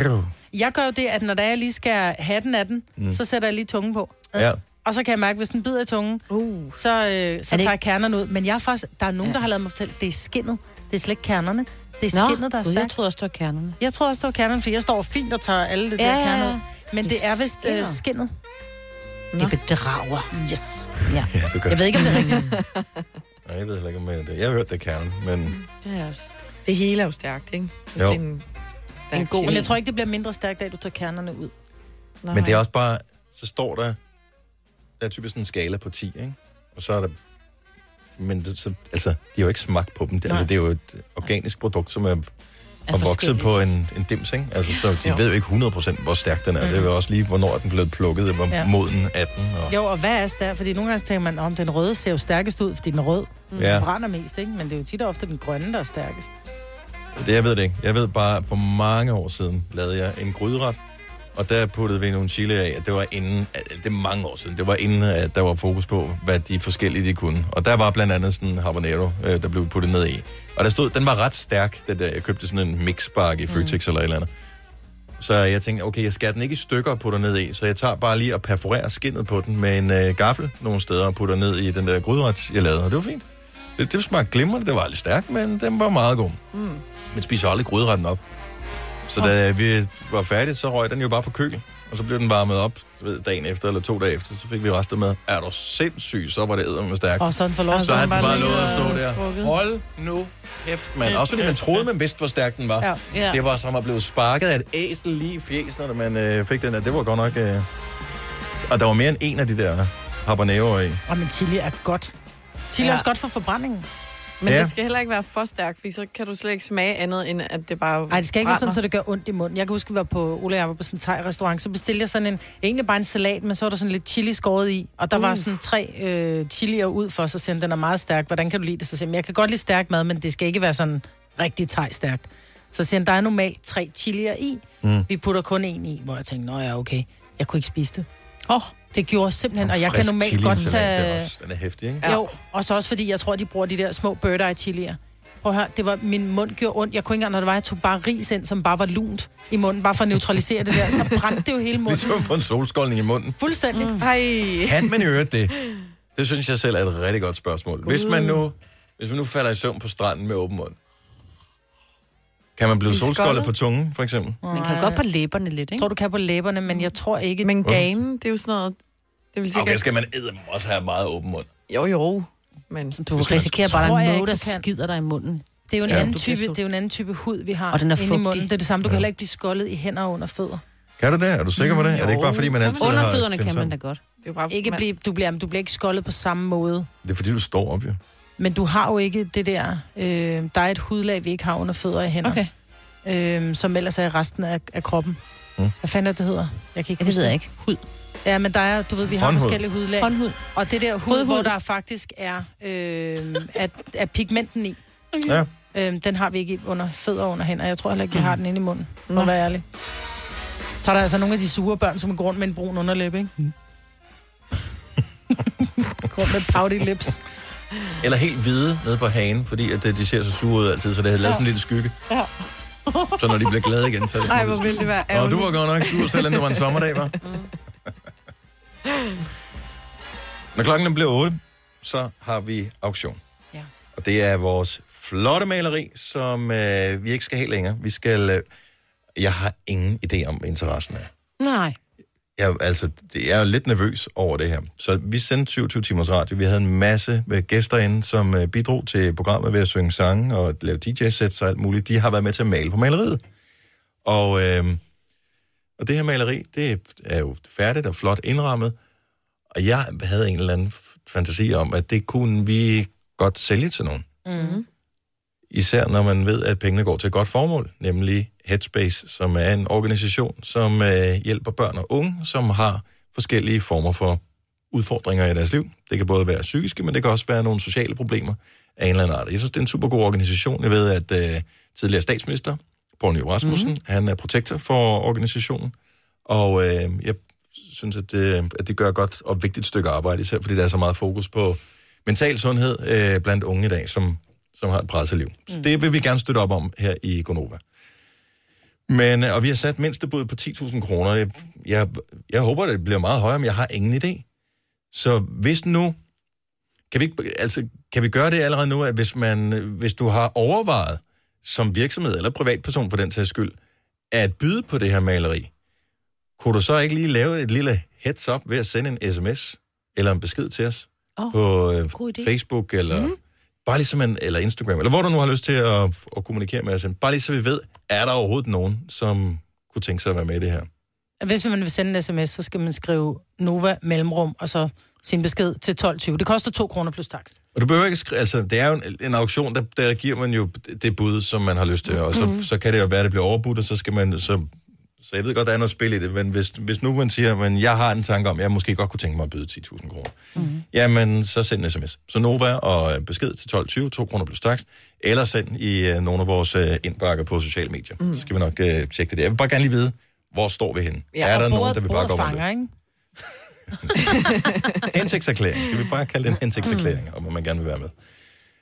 Jeg gør jo det, at når der jeg lige skal have den af den, mm. så sætter jeg lige tungen på. Ja. Og så kan jeg mærke, hvis den bider i tungen, Uh. så, øh, så tager jeg kernerne ud. Men jeg er faktisk, der er nogen, ja. der har lavet mig fortælle, det er skinnet. Det er slet ikke kernerne. Det er Nå, skinnet, der er gud, jeg stærkt. troede også, det var kernerne. Jeg tror også, det var kernerne, fordi jeg står fint og tager alle det Ja, der kerner ud. Men det, Det er vist øh, skinnet. Det bedrager. Yes. Ja, ja, det gør Jeg ved ikke, om det er rigtigt. Nej, jeg ved heller ikke, om jeg, jeg har hørt, det er kernen, men det er også. Det hele er jo stærkt, ikke? Hvis Jo. det er en, stærk En god- Men jeg tror ikke, det bliver mindre stærkt, da du tager kernerne ud. Nej. Men det er også bare, så står der, der er typisk sådan en skala på 10, ikke? Og så er der, men det, så, altså, de har jo ikke smagt på dem. Det, altså, det er jo et organisk produkt, som er, Er vokset på en, en dims, ikke? Altså, så de Jo. ved jo ikke 100% hvor stærk den er. Mm. Det er jo også lige, hvornår er den blevet plukket, hvor Ja. moden er den. Og, Jo, og hvad er stærkt? Fordi nogle gange tænker man, om den røde ser jo stærkest ud, fordi den er rød. Mm. Ja. Den brænder mest, ikke? Men det er jo tit og ofte den grønne, der er stærkest. Det, jeg ved det ikke. Jeg ved bare, for mange år siden lavede jeg en gryderet, og der puttede vi nogle chili af, det var inden, det er mange år siden, det var inden, at der var fokus på, hvad de forskellige de kunne. Og der var blandt andet sådan en habanero, øh, der blev puttet ned i. Og der stod, den var ret stærk, den der, jeg købte sådan en mixbark i Føtex mm. eller et eller andet. Så jeg tænkte, okay, jeg skærer den ikke i stykker og putter ned i, så jeg tager bare lige og perforerer skinnet på den med en øh, gaffel nogle steder og putter ned i den der gryderet, jeg lavede, og det var fint. Det, det smagte glimrende, det var lidt stærkt, men den var meget god. Mm. Men spiser aldrig gryderetten op. Så da vi var færdige, så røg den jo bare på køl. Og så blev den varmet op ved, dagen efter eller to dage efter. Så fik vi resten med. Er du sindssyg, så var det æder med stærkt. Og sådan for lov. så han bare bare lå og stå der. trukket. Hold nu kæft, mand. Også fordi man troede, man vidste, hvor stærk den var. Ja. Ja. Det var som at blive sparket af et æsel lige i fjeset, når man øh, fik den der. Det var godt nok... Øh... Og der var mere end en af de der habaneroer i. Og men chili er godt. Chili er Ja. også godt for forbrændingen. Men Ja. det skal heller ikke være for stærkt, for så kan du slet ikke smage andet, end at det bare Nej, det skal ikke være sådan, så det gør ondt i munden. Jeg kan huske, vi var på Ole jeg var på sådan en thai-restaurant, så bestilte jeg sådan en, egentlig bare en salat, men så var der sådan lidt chili skåret i, og der uh. var sådan tre øh, chilier ud for, så sendte den er meget stærk. Hvordan kan du lide det? Så "Men jeg kan godt lide stærk mad, men det skal ikke være sådan rigtig thai-stærkt. Så siger han, der er normalt tre chilier i. Mm. Vi putter kun en i, hvor jeg tænkte, nå ja, okay. Jeg kunne ikke spise det. Åh, oh, Det gjorde simpelthen, og jeg kan normalt chili godt salat, Den er, tage... også, den er hæftig, ikke? Ja. Jo, og så også fordi, jeg tror, de bruger de der små bird eye chilier. Prøv at høre, det var, min mund gjorde ondt. Jeg kunne ikke engang, når det var, jeg tog bare ris ind, som bare var lunt i munden, bare for at neutralisere det der. Så brændte det jo hele munden. Ligesom at få en solskoldning i munden. Fuldstændig. Mm. Ej. Kan man øvrigt det? Det synes jeg selv er et rigtig godt spørgsmål. Hvis man nu, hvis man nu falder i søvn på stranden med åben mund, kan man blive solskoldet skoldet? på tungen, for eksempel? man kan jo godt på læberne lidt, Jeg ikke? tror, du kan på læberne, men jeg tror ikke... Men ganen, det er jo sådan noget... Det vil sikkert... Okay, skal man eddermame også have meget åben mund. Jo, jo. Men Du Hvis man- risikerer bare, at Tror der jeg er noget, der du kan. skider dig i munden. det er jo en, Ja. ja, anden Du bliver type, så- det er jo en anden type hud, vi har Og den er inde i fugtig. munden. Det er det samme. Du kan heller ikke blive skoldet i hænder og under fødder. Kan du det? Er du sikker på det? Er det ikke bare, fordi man altid Under har fødderne klemt kan man sådan? da godt. det er jo bare... Ikke man- blive, du, bliver, du bliver ikke skoldet på samme måde. Det er fordi, du står op, jo. Men du har jo ikke det der... Øh, der er et hudlag, vi ikke har under fødder og hænder. Okay. Øh, som ellers er i resten af, af kroppen. Mm. Hvad fanden er det, hedder? Jeg kan ikke Ja, det ved jeg ikke. Hud. Ja, men der er, du ved, vi har Håndhud. forskellige hudlag. Håndhud. Og det der hud, Fodhud. hvor der faktisk er, øh, er, er pigmenten i, Ja. øh, den har vi ikke under fødder og under hænder. Jeg tror heller ikke, vi har den inde i munden, for Nå. at være ærlig. Så er der altså nogle af de sure børn, som går rundt med en brun underlæbe, ikke? går rundt med pouty lips. Eller helt hvide nede på hagen, fordi at øh, de ser så sure ud altid, så det havde lavet sådan en lille skygge. Ja. Så når de bliver glade igen, så er det Ej, sådan hvor lidt- ville det være Og ærgerligt. du var godt nok sur, selvom det var en sommerdag, var. Når klokken den bliver 8, så har vi auktion. Ja. Og det er vores flotte maleri, som øh, vi ikke skal have længere. Vi skal... Øh, jeg har ingen idé om, hvad interessen er. Nej. Jeg, altså, det- jeg er lidt nervøs over det her. Så vi sendte 27 timers radio. Vi havde en masse øh, gæster inde, som øh, bidrog til programmet ved at synge sange og lave DJ-sets og alt muligt. De har været med til at male på maleriet. Og, øh, og det her maleri, det er jo færdigt og flot indrammet. Og jeg havde en eller anden fantasi om, at det kunne vi godt sælge til nogen. Mm. Især når man ved, at pengene går til et godt formål, nemlig Headspace, som er en organisation, som øh, hjælper børn og unge, som har forskellige former for udfordringer i deres liv. Det kan både være psykiske, men det kan også være nogle sociale problemer af en eller anden art. Jeg synes, det er en super god organisation. Jeg ved, at øh, tidligere statsminister, Poul Nyrup Rasmussen, mm-hmm. han er protektor for organisationen, og øh, jeg synes, at det, at det gør godt og vigtigt stykke arbejde, især fordi der er så meget fokus på mental sundhed øh, blandt unge i dag, som, som har et presset liv. Så Mm. det vil vi gerne støtte op om her i Gonova. Men, øh, og vi har sat mindstebud på 10.000 kroner. Jeg, jeg, jeg håber, det bliver meget højere, men jeg har ingen idé. Så hvis nu... Kan vi, ikke, altså, kan vi gøre det allerede nu, at hvis, man, hvis du har overvejet som virksomhed eller privatperson på den sags skyld, at byde på det her maleri, kunne du så ikke lige lave et lille heads up ved at sende en sms eller en besked til os Åh, på øh. Facebook eller mm. Bare ligesom en, eller Instagram, eller hvor du nu har lyst til at, at kommunikere med os. Bare lige så vi ved, er der overhovedet nogen, som kunne tænke sig at være med i det her? Hvis man vil sende en sms, så skal man skrive Nova mellemrum, og så sin besked til 12.20. Det koster 2 kroner plus takst. Og du behøver ikke skrive, altså det er jo en, en auktion, der, der giver man jo det bud, som man har lyst til, og så, mm. så kan det jo være, at det bliver overbudt, og så skal man, så, så jeg ved godt, der er noget spil i det, men hvis, hvis nu man siger, men jeg har en tanke om, at jeg måske godt kunne tænke mig at byde 10.000 kroner, mm. jamen så send en sms. Så Nova og øh, besked til 12.20, 2 kroner plus takst, eller send i uh, nogle af vores uh, indbakker på sociale medier. Mm. Så skal vi nok uh, tjekke det. Jeg vil bare gerne lige vide, hvor står vi henne? Ja, er der og nogen, bordet- der vil bakke bordet op om det? ikke? hensigtserklæring. Skal vi bare kalde det en hensigtserklæring, om at man gerne vil være med.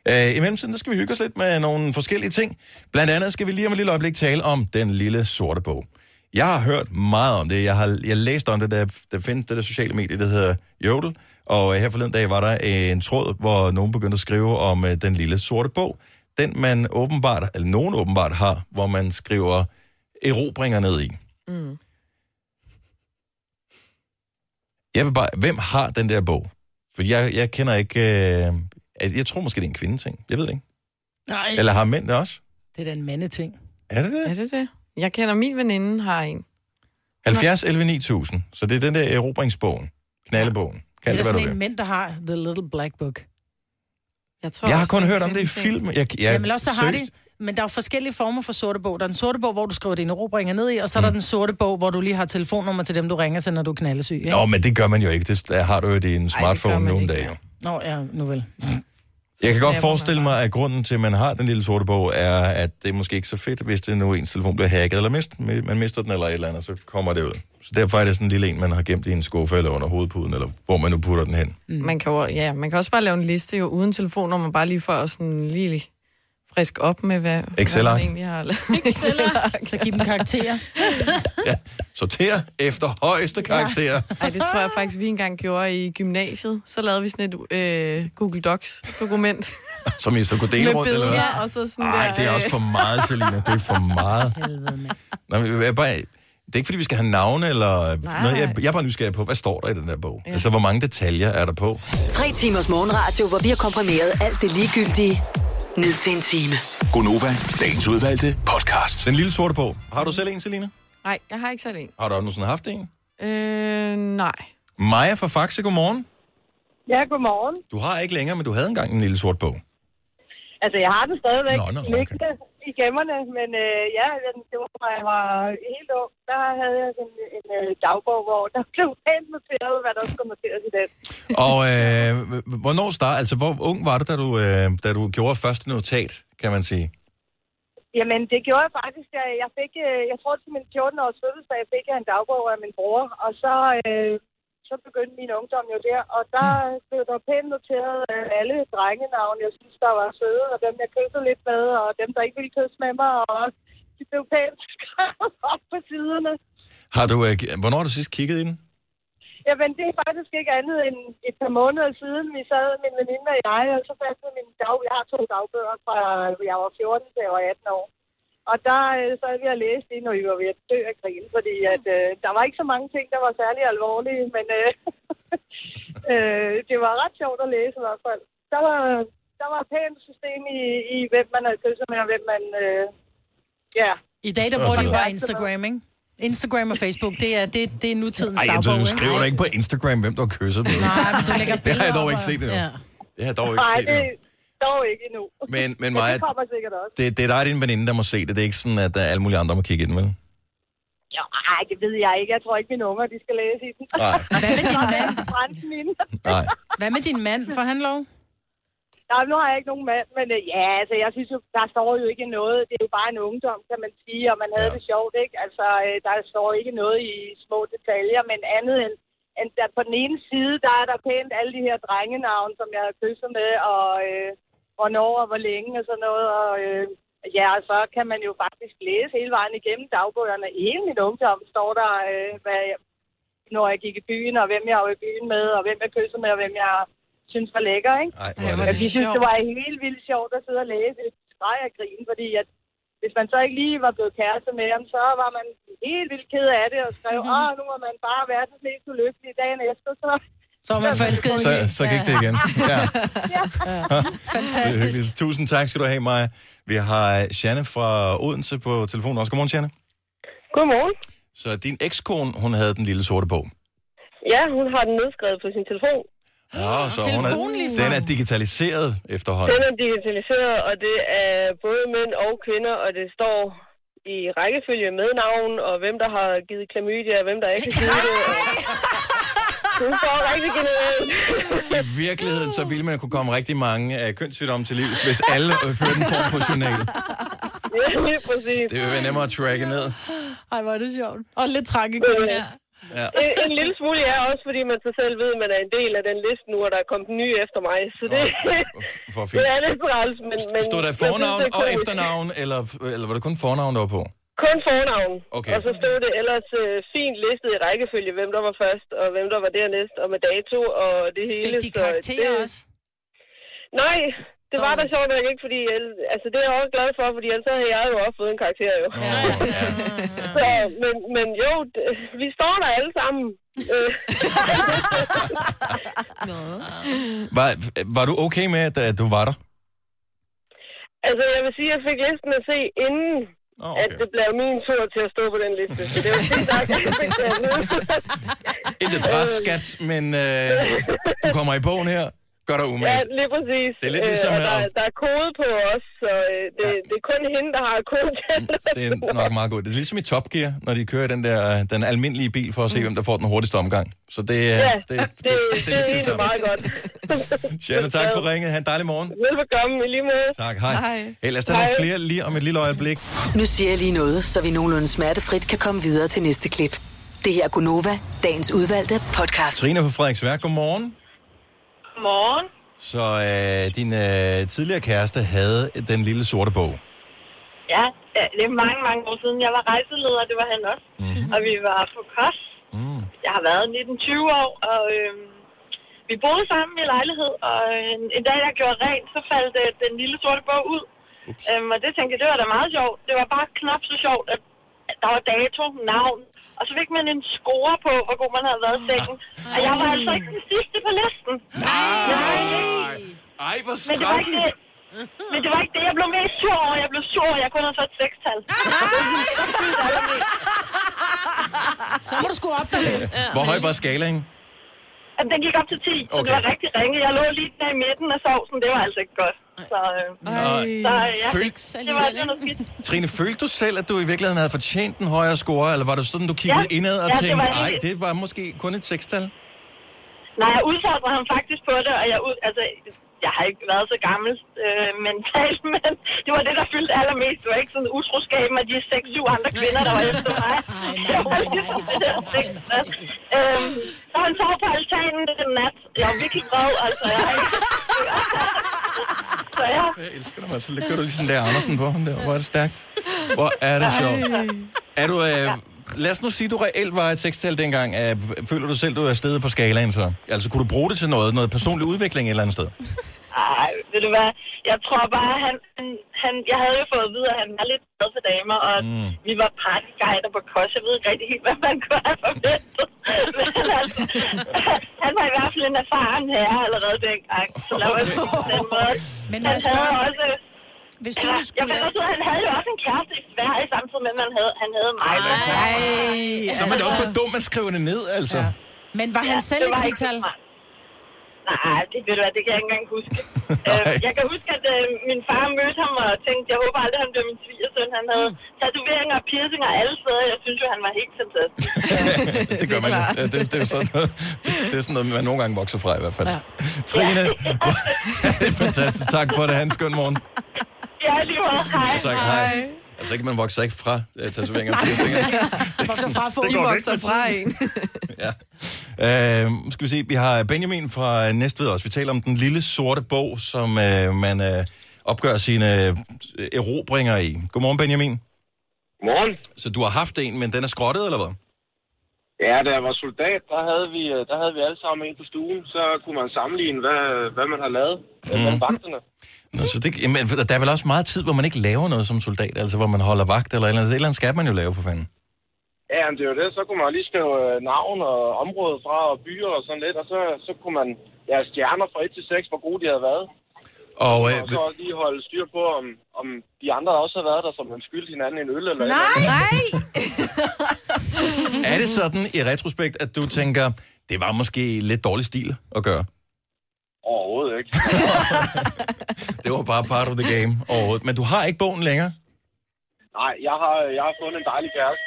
Øh, I mellemtiden, der skal vi hygge os lidt med nogle forskellige ting. Blandt andet skal vi lige om et lille øjeblik tale om den lille sorte bog. Jeg har hørt meget om det. Jeg har jeg læst om det, der, der findes det der sociale medie, der hedder Jodel. Og her forleden dag var der en tråd, hvor nogen begyndte at skrive om øh, den lille sorte bog. Den man åbenbart, eller nogen åbenbart har, hvor man skriver erobringer ned i. Mm. Jeg vil bare, hvem har den der bog? For jeg, jeg kender ikke... Øh, jeg tror måske, det er en kvindeting. Jeg ved det ikke. Nej, Eller har mænd det også? det er da en mandeting. Er det det? Er det det? Jeg kender min veninde har en. 70 11 9000. Så det er den der erobringsbogen. Knaldebogen. Det Kald er det, der hvad du sådan en vil. mænd, der har The Little Black Book. Jeg, tror Jeg har også, kun det er hørt om det i film. Jeg, jeg, Jamen også så har de, seriøst. men der er jo forskellige former for sorte bog. Der er den sorte bog, hvor du skriver dine erobringer ned i, og så er der den sorte bog, hvor du lige har telefonnummer til dem, du ringer til, når du er knaldesyg. Ikke? Nå, men det gør man jo ikke. Det der har du jo i din smartphone man nogle ikke, dage. jo. Nå, ja, nu vel. Jeg kan godt forestille mig, at grunden til, at man har den lille sorte bog, er, at det er måske ikke så fedt, hvis det nu ens telefon bliver hacket, eller mist, man mister den eller et eller andet, så kommer det ud. Så derfor er det sådan en lille en, man har gemt i en skuffe eller under hovedpuden, eller hvor man nu putter den hen. Man kan, jo, ja, man kan også bare lave en liste jo, uden telefonnummer, bare lige for at sådan lige frisk op med, hvad, hvad man egentlig har lavet. Så giv dem karakterer. Sorter efter højeste karakter. Ej, det tror jeg faktisk, vi engang gjorde i gymnasiet. Så lavede vi sådan et øh, Google Docs-dokument Som I så kunne dele med rundt, eller hvad? billeder, og så sådan Nej, der... det er også for meget, Selina. Det er for meget. Helvede, mand. Nå, men jeg er bare, det er ikke, fordi vi skal have navne, eller Nej. noget. Jeg, jeg er bare nysgerrig på, hvad står der i den der bog? Ja. Altså, hvor mange detaljer er der på? Tre timers morgenradio, hvor vi har komprimeret alt det ligegyldige ned til en time. Gonova, dagens udvalgte podcast. Den lille sorte bog. Har du selv en, Selina? Nej, jeg har ikke selv en. Har du nogensinde haft en? Øh, nej. Maja fra Faxe, godmorgen. Ja, godmorgen. Du har ikke længere, men du havde engang en lille sort bog. Altså, jeg har den stadigvæk Nå, nå, okay. liggende i gemmerne, men øh, ja, det var, da jeg var helt ung. Der havde jeg en, en øh, dagbog, hvor der blev pænt noteret, hvad der skulle noteres i den. Og øh, hvornår start, altså hvor ung var det, da du, øh, da du gjorde første notat, kan man sige? Jamen, det gjorde jeg faktisk. Jeg, jeg fik, øh, jeg tror til min 14-års fødselsdag, fik jeg en dagbog af min bror, og så, øh, så begyndte min ungdom jo der, og der blev der pænt noteret øh, alle drengenavne, jeg synes, der var søde, og dem, jeg kyssede lidt med, og dem, der ikke ville kysse med mig, og de blev pænt skrevet op på siderne. Har du, øh, hvornår har du sidst kigget i den? Jamen, det er faktisk ikke andet end et par måneder siden, vi sad, min veninde og jeg, og så fandt jeg min dag, jeg har to dagbøger fra, jeg var 14 til jeg var 18 år. Og der øh, sad vi og læste ind, og vi var ved at dø af grin, fordi at, øh, der var ikke så mange ting, der var særlig alvorlige, men øh, øh, det var ret sjovt at læse i hvert fald. Der var, der var et pænt system i, i hvem man havde kysset med, og hvem man... Øh, ja, I dag, der bruger de så- bare Instagram, ikke? Instagram og Facebook, det er, det, det er nutidens Ej, dagbog, du ikke? skriver da ikke på Instagram, hvem du har kysset med. Nej, men du lægger Det har jeg billeder dog ikke set endnu. Ja. Det har jeg dog ikke nej, set det. Dog ikke endnu. Men, men Maja, det kommer sikkert også. det, det er dig og din veninde, der må se det. Det er ikke sådan, at uh, alle mulige andre må kigge i den, vel? Ja, ej, det ved jeg ikke. Jeg tror ikke, mine unger de skal læse i den. Nej. Hvad med din mand? Nej. Hvad med din mand? Får han lov? Nej, nu har jeg ikke nogen mand, men øh, ja, altså, jeg synes jo, der står jo ikke noget. Det er jo bare en ungdom, kan man sige, og man havde Ja. ja. det sjovt, ikke? Altså, øh, der står ikke noget i små detaljer, men andet end, end der på den ene side, der er der pænt alle de her drengenavn, som jeg har kysset med, og øh, hvornår og hvor længe og sådan noget, og øh, ja, og så kan man jo faktisk læse hele vejen igennem dagbøgerne. I hele min ungdom står der, øh, hvad jeg, når jeg gik i byen, og hvem jeg var i byen med, og hvem jeg kyssede med, og hvem jeg synes var lækker, ikke? Ej, hvor er Jeg det. det synes, det var helt vildt sjovt at sidde og læse et streg af grin, fordi at hvis man så ikke lige var blevet kæreste med ham, så var man helt vildt ked af det og skrev, åh, nu er man bare verdens mest ulykkelige dagen efter, så... Så er man forelsket i Så, så gik det igen. Ja, det er Fantastisk. hyggeligt. Tusind tak skal du have, Maja. Vi har Janne fra Odense på telefonen også. Godmorgen, Janne. Godmorgen. Så din ekskone, hun havde den lille sorte bog. Ja, hun har den nedskrevet på sin telefon. Ja, så hun er, den er digitaliseret efterhånden. er digitaliseret, og det er både mænd og kvinder, og det står i rækkefølge med navn, og hvem der har givet klamydia, og hvem der ikke har givet det. Det står rigtig genialt. I virkeligheden, så ville man kunne komme rigtig mange af kønssygdomme til livs, hvis alle øh, førte en form for journal. Ja, lige præcis. Det vil være nemmere at tracke ned. Ej, hvor er det sjovt. Og lidt tragikomisk. Ja. En, en lille smule ja, også fordi man så selv ved, at man er en del af den liste nu, og der er kommet nye efter mig. Så det, For- For det fint. er lidt træls, men... men Stod der synes, fornavn er og efternavn, eller, eller var det kun fornavn, der var på? Kun fornavn. Okay. Og så stod det ellers øh, fint listet i rækkefølge, hvem der var først, og hvem der var dernæst, og med dato og det hele. Fik de karakterer det, også? Nej, det var der sjovt nok ikke, fordi altså, det er jeg også glad for, fordi ellers så havde jeg jo også fået en karakter jo. Åh, ja. Så, men, men jo, det, vi står der alle sammen. Var, var du okay med, at, at du var der? altså, jeg vil sige, at jeg fik listen at se inden, Åh, at det blev min tur til at stå på den liste. Så det var fint nok, at jeg fik det. Intet pres, skat, men øh, du kommer i bogen her. Gør dig Ja, umage. lige præcis. Det er lidt ligesom øh, der, der er kode på os, så øh, det, det er kun hende, der har kode til Det er nok meget godt. Det er ligesom i Top Gear, når de kører den der den almindelige bil for at se, hvem der får den hurtigste omgang. Så det er... Ja, det, det, det, det, det er egentlig samme. meget godt. Janne, tak for ringet. Ha' en dejlig morgen. Velbekomme i lige måde. Tak, hej. Hej. Hey, lad os tage nogle flere lige om et lille øjeblik. Nu siger jeg lige noget, så vi nogenlunde smertefrit kan komme videre til næste klip. Det her er Gunova, dagens udvalgte podcast. Trine fra Frederiksværk, godmorgen. Morgen. Så øh, din øh, tidligere kæreste havde den lille sorte bog. Ja, det er mange, mange år siden. Jeg var rejseleder, det var han også. Mm-hmm. Og vi var på kos. Mm. Jeg har været 19-20 år, og øhm, vi boede sammen i lejlighed. Og en, en dag, jeg gjorde rent, så faldt øh, den lille sorte bog ud. Øhm, og det tænkte jeg, det var da meget sjovt. Det var bare knap så sjovt, at der var dato, navn. Og så fik man en score på, hvor god man havde været i sengen. Og jeg var altså ikke den sidste på listen. Nej! Ej, hvor Men det var ikke det. Men det var ikke det, jeg blev mest sur over. Jeg blev sur over, at jeg kun havde fået et sekstal. Så må du sgu op dig lidt. Hvor høj var skalaen? Jamen, den gik op til 10, så Okay. det var rigtig ringe. Jeg lå lige der i midten af sovsen. Det var altså ikke godt. Så, øh, så ja, Føl- det var, det var noget skidt. Trine, følte du selv, at du i virkeligheden havde fortjent en højere score, eller var det sådan, du kiggede Ja. indad og Ja, det tænkte, var nej, helt- det var måske kun et sekstal? Nej, jeg udfordrede ham faktisk på det, og jeg, ud, altså, jeg har ikke været så gammel øh, mentalt, men det var det, der fyldte allermest. Det var ikke sådan utroskab med de 6-7 andre kvinder, der var efter mig. Det var ligesom det der. Øhm, så han sov på altanen den nat. Jeg var virkelig vred, altså. Jeg, så ja. Jeg elsker dig, så kører du lige sådan der Andersen på ham der. Hvor er det stærkt. Hvor er det sjovt. Er du, øh, lad os nu sige, at du reelt var et sekstal dengang. Føler du selv, du er stedet på skalaen så? Altså, kunne du bruge det til noget? Noget personlig udvikling et eller andet sted? Ej, ved du hvad? Jeg tror bare, han, han. Jeg havde jo fået at vide, at han var lidt glad for damer, og mm. vi var partyguider på kos. Jeg ved ikke rigtig helt, hvad man kunne have forventet. Men altså, han var i hvert fald en erfaren herre allerede dengang. Så lad mig sige på den måde. Men han havde også... hvis du Ja, nu jeg skulle fandt lave... også ud af, at han havde jo også en kæreste i Sverige, samtidig med, at man havde, han havde mig. Så er man da også for dum at skrive det ned, altså. Ja. Men var han selv det et tital? Nej, det ved du hvad, det kan jeg ikke engang huske. øh, jeg kan huske, at øh, min far mødte ham og tænkte, jeg håber aldrig, han bliver min svigersøn. Han havde tatoveringer og piercinger alle steder. Jeg synes jo, han var helt fantastisk. det gør man jo. Det, det, det, er sådan noget, det er sådan noget, man nogle gange vokser fra i hvert fald. Ja. Trine, det er fantastisk. Tak for det. Ha' en skøn morgen. Ja, lige måde. Hej. Tak, hej. Altså ikke, man vokser ikke fra uh, tatoveringer og piercinger. Vokser fra få. Det De vokser fra en. ja. Uh, skal vi se, vi har Benjamin fra Næstved også. Vi taler om den lille sorte bog, som uh, man uh, opgør sine uh, erobringer i. Godmorgen, Benjamin. Morgen. Så du har haft en, men den er skrottet, eller hvad? Ja, da jeg var soldat, der havde vi, øh, der havde vi alle sammen en på stuen. Så kunne man sammenligne, hvad, hvad man har lavet mm. med vagterne. Nå, så det, jamen, der er vel også meget tid, hvor man ikke laver noget som soldat, altså hvor man holder vagt eller et eller andet. Et eller andet skal man jo lave, for fanden. Ja, men det er jo det. Så kunne man lige skrive øh, navn og område fra og byer og sådan lidt. Og så, så kunne man ja, stjerner fra 1 til 6, hvor gode de havde været. Og, øh, Og så lige holde styr på, om, om de andre også har været der, som man skyldte hinanden en øl eller Nej! eller Nej! er det sådan i retrospekt, at du tænker, det var måske lidt dårlig stil at gøre? Overhovedet ikke. Det var bare part of the game overhovedet. Men du har ikke bogen længere? Nej, jeg har, jeg har fundet en dejlig kæreste.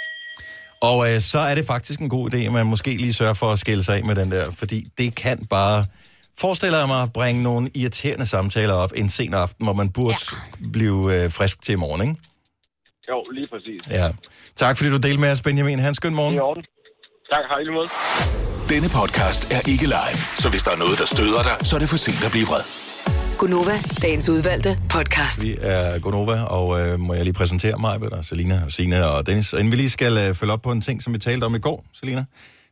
Og øh, så er det faktisk en god idé, at man måske lige sørger for at skille sig af med den der, fordi det kan bare, forestiller jeg mig, bringe nogle irriterende samtaler op en sen aften, hvor man burde ja. blive øh, frisk til i morgen, ikke? Jo, lige præcis. Ja. Tak fordi du delte med os, Benjamin. Hans, skøn morgen. I orden. Tak, hej lige måde. Denne podcast er ikke live, så hvis der er noget, der støder dig, så er det for sent at blive vred. Gunova, dagens udvalgte podcast. Vi er Gonova, og øh, må jeg lige præsentere mig, og Selina, og Sina og Dennis. Og inden vi lige skal øh, følge op på en ting, som vi talte om i går, Selina,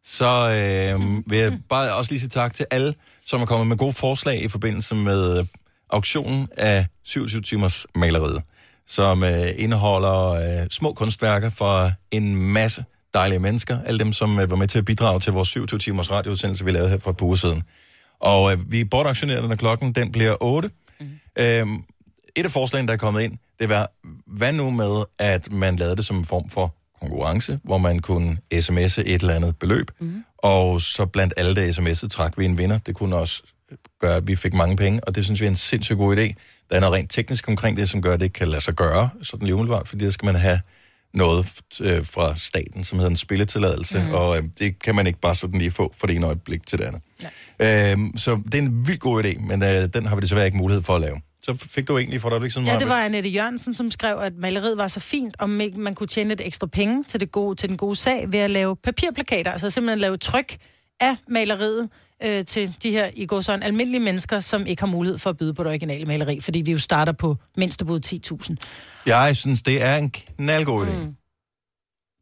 så øh, vil jeg bare også lige sige tak til alle, som er kommet med gode forslag i forbindelse med øh, auktionen af 27 timers maleriet, som øh, indeholder øh, små kunstværker for en masse dejlige mennesker. Alle dem, som øh, var med til at bidrage til vores 27 timers radioudsendelse, vi lavede her for et par uger siden. Og øh, vi bortauktionerer, når klokken den bliver 8. Mm. Øhm, et af forslagene, der er kommet ind, det var, hvad nu med, at man lavede det som en form for konkurrence, hvor man kunne sms'e et eller andet beløb, mm. og så blandt alle, der sms'ede, trak vi en vinder. Det kunne også gøre, at vi fik mange penge, og det synes vi er en sindssygt god idé. Der er noget rent teknisk omkring det, som gør, at det ikke kan lade sig gøre, sådan lige umiddelbart, fordi der skal man have noget øh, fra staten, som hedder en spilletilladelse, mm. og øh, det kan man ikke bare sådan lige få fra det ene øjeblik til det andet. Øhm, så det er en vildt god idé, men øh, den har vi desværre ikke mulighed for at lave. Så fik du egentlig for et øjeblik siden, Ja, det var Annette Jørgensen, som skrev, at maleriet var så fint, om ikke man kunne tjene lidt ekstra penge til, det gode, til den gode sag ved at lave papirplakater, altså simpelthen lave tryk af maleriet øh, til de her i går sådan almindelige mennesker, som ikke har mulighed for at byde på det originale maleri, fordi vi jo starter på mindstebud 10.000. Jeg synes, det er en knaldgod idé. Mm.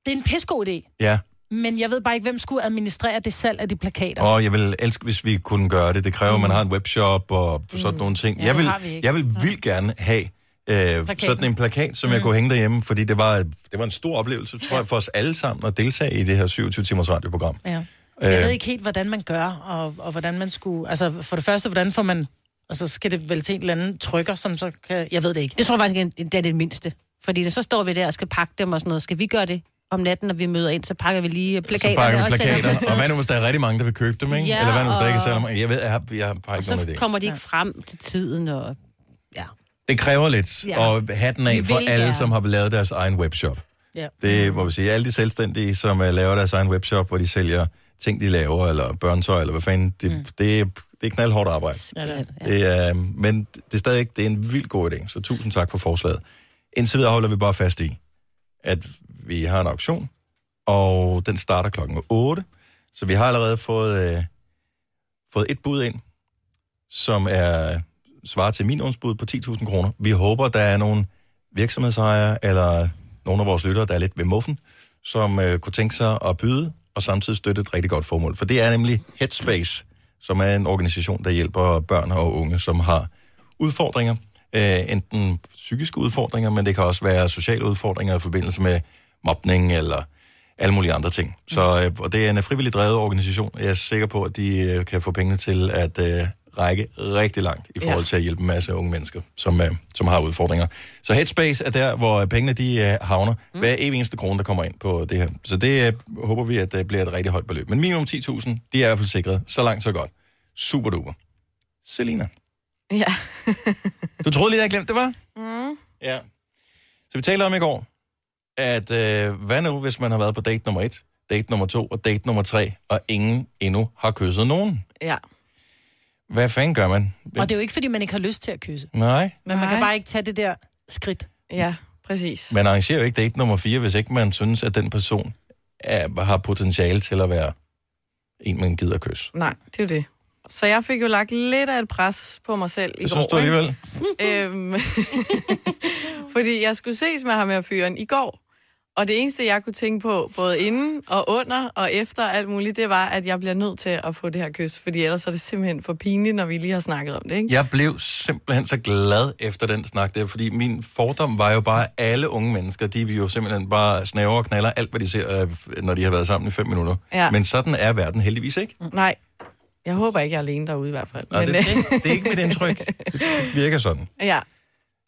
Det er en pissegod idé, Ja, men jeg ved bare ikke, hvem skulle administrere det salg af de plakater. og jeg vil elske, hvis vi kunne gøre det. Det kræver, at man har en webshop og sådan Mm. nogle ting. Ja, jeg, vil, jeg vil vildt gerne have øh, sådan en plakat, som mm. jeg kunne hænge derhjemme, fordi det var, det var en stor oplevelse, tror jeg, for os alle sammen at deltage i det her 27-timers radioprogram. Ja. Øh. Jeg ved ikke helt, hvordan man gør, og, og hvordan man skulle... Altså, for det første, hvordan får man... Altså, skal det vel til en eller anden trykker, som så kan... Jeg ved det ikke. Det tror jeg faktisk, det er det mindste. Fordi så står vi der og skal pakke dem og sådan noget. Skal vi gøre det om natten, når vi møder ind, så pakker vi lige Så plakaterne. pakker vi og plakater. afsted. Og hvad nu, hvis der er rigtig mange, der vil købe dem, ikke? Ja, Eller hvad nu, hvis der ikke er og- særlig mange? Jeg ved, jeg har, jeg har ikke nogen Så idé. kommer de ikke frem til tiden, og ja. Det kræver lidt Ja. at hatten af Vi for vil alle, gerne. som har lavet deres egen webshop. Ja. Det må vi sige. Alle de selvstændige, som uh, laver deres egen webshop, hvor de sælger ting, de laver, eller børnetøj, eller hvad fanden, det, mm. det, er- det er knaldhårdt arbejde. Ja, det er det. Er, men det er stadig det er en vild god idé, så tusind tak for forslaget. Indtil videre holder vi bare fast i, at vi har en auktion, og den starter klokken 8, så vi har allerede fået, øh, fået et bud ind, som er svarer til minimumsbud på 10.000 kroner. Vi håber, der er nogle virksomhedsejere eller nogle af vores lyttere, der er lidt ved muffen, som øh, kunne tænke sig at byde og samtidig støtte et rigtig godt formål. For det er nemlig Headspace, som er en organisation, der hjælper børn og unge, som har udfordringer. Øh, enten psykiske udfordringer, men det kan også være sociale udfordringer i forbindelse med mobning eller alle mulige andre ting. Så, øh, og det er en frivillig drevet organisation. Jeg er sikker på, at de øh, kan få pengene til at øh, række rigtig langt i forhold Ja. til at hjælpe en masse unge mennesker, som, øh, som har udfordringer. Så Headspace er der, hvor pengene de øh, havner. Mm. Hver evig eneste krone, der kommer ind på det her. Så det øh, håber vi, at det bliver et rigtig højt beløb. Men minimum 10.000, de er i hvert fald sikret. Så langt, så godt. Super duper. Selina, Ja. du troede lige, jeg glemte det, var? Mm. Ja. Så vi talte om i går, at øh, hvad nu, hvis man har været på date nummer et, date nummer to og date nummer tre, og ingen endnu har kysset nogen? Ja. Hvad fanden gør man? Og det er jo ikke, fordi man ikke har lyst til at kysse. Nej, Men man kan bare ikke tage det der skridt. Ja, præcis. man arrangerer jo ikke date nummer fire, hvis ikke man synes, at den person er, har potentiale til at være en, man gider kysse. Nej, det er jo det. Så jeg fik jo lagt lidt af et pres på mig selv i Det går. synes du alligevel? øhm, fordi jeg skulle ses med ham her fyren i går. Og det eneste, jeg kunne tænke på, både inden og under og efter alt muligt, det var, at jeg bliver nødt til at få det her kys. Fordi ellers er det simpelthen for pinligt, når vi lige har snakket om det, ikke? Jeg blev simpelthen så glad efter den snak der, fordi min fordom var jo bare, at alle unge mennesker, de vil jo simpelthen bare snæver og knaller alt, hvad de ser, øh, når de har været sammen i fem minutter. Ja. Men sådan er verden heldigvis ikke. Nej, jeg håber ikke, jeg er alene derude i hvert fald. Nej, Men, det, øh, det, det er ikke mit indtryk. Det, det virker sådan. ja.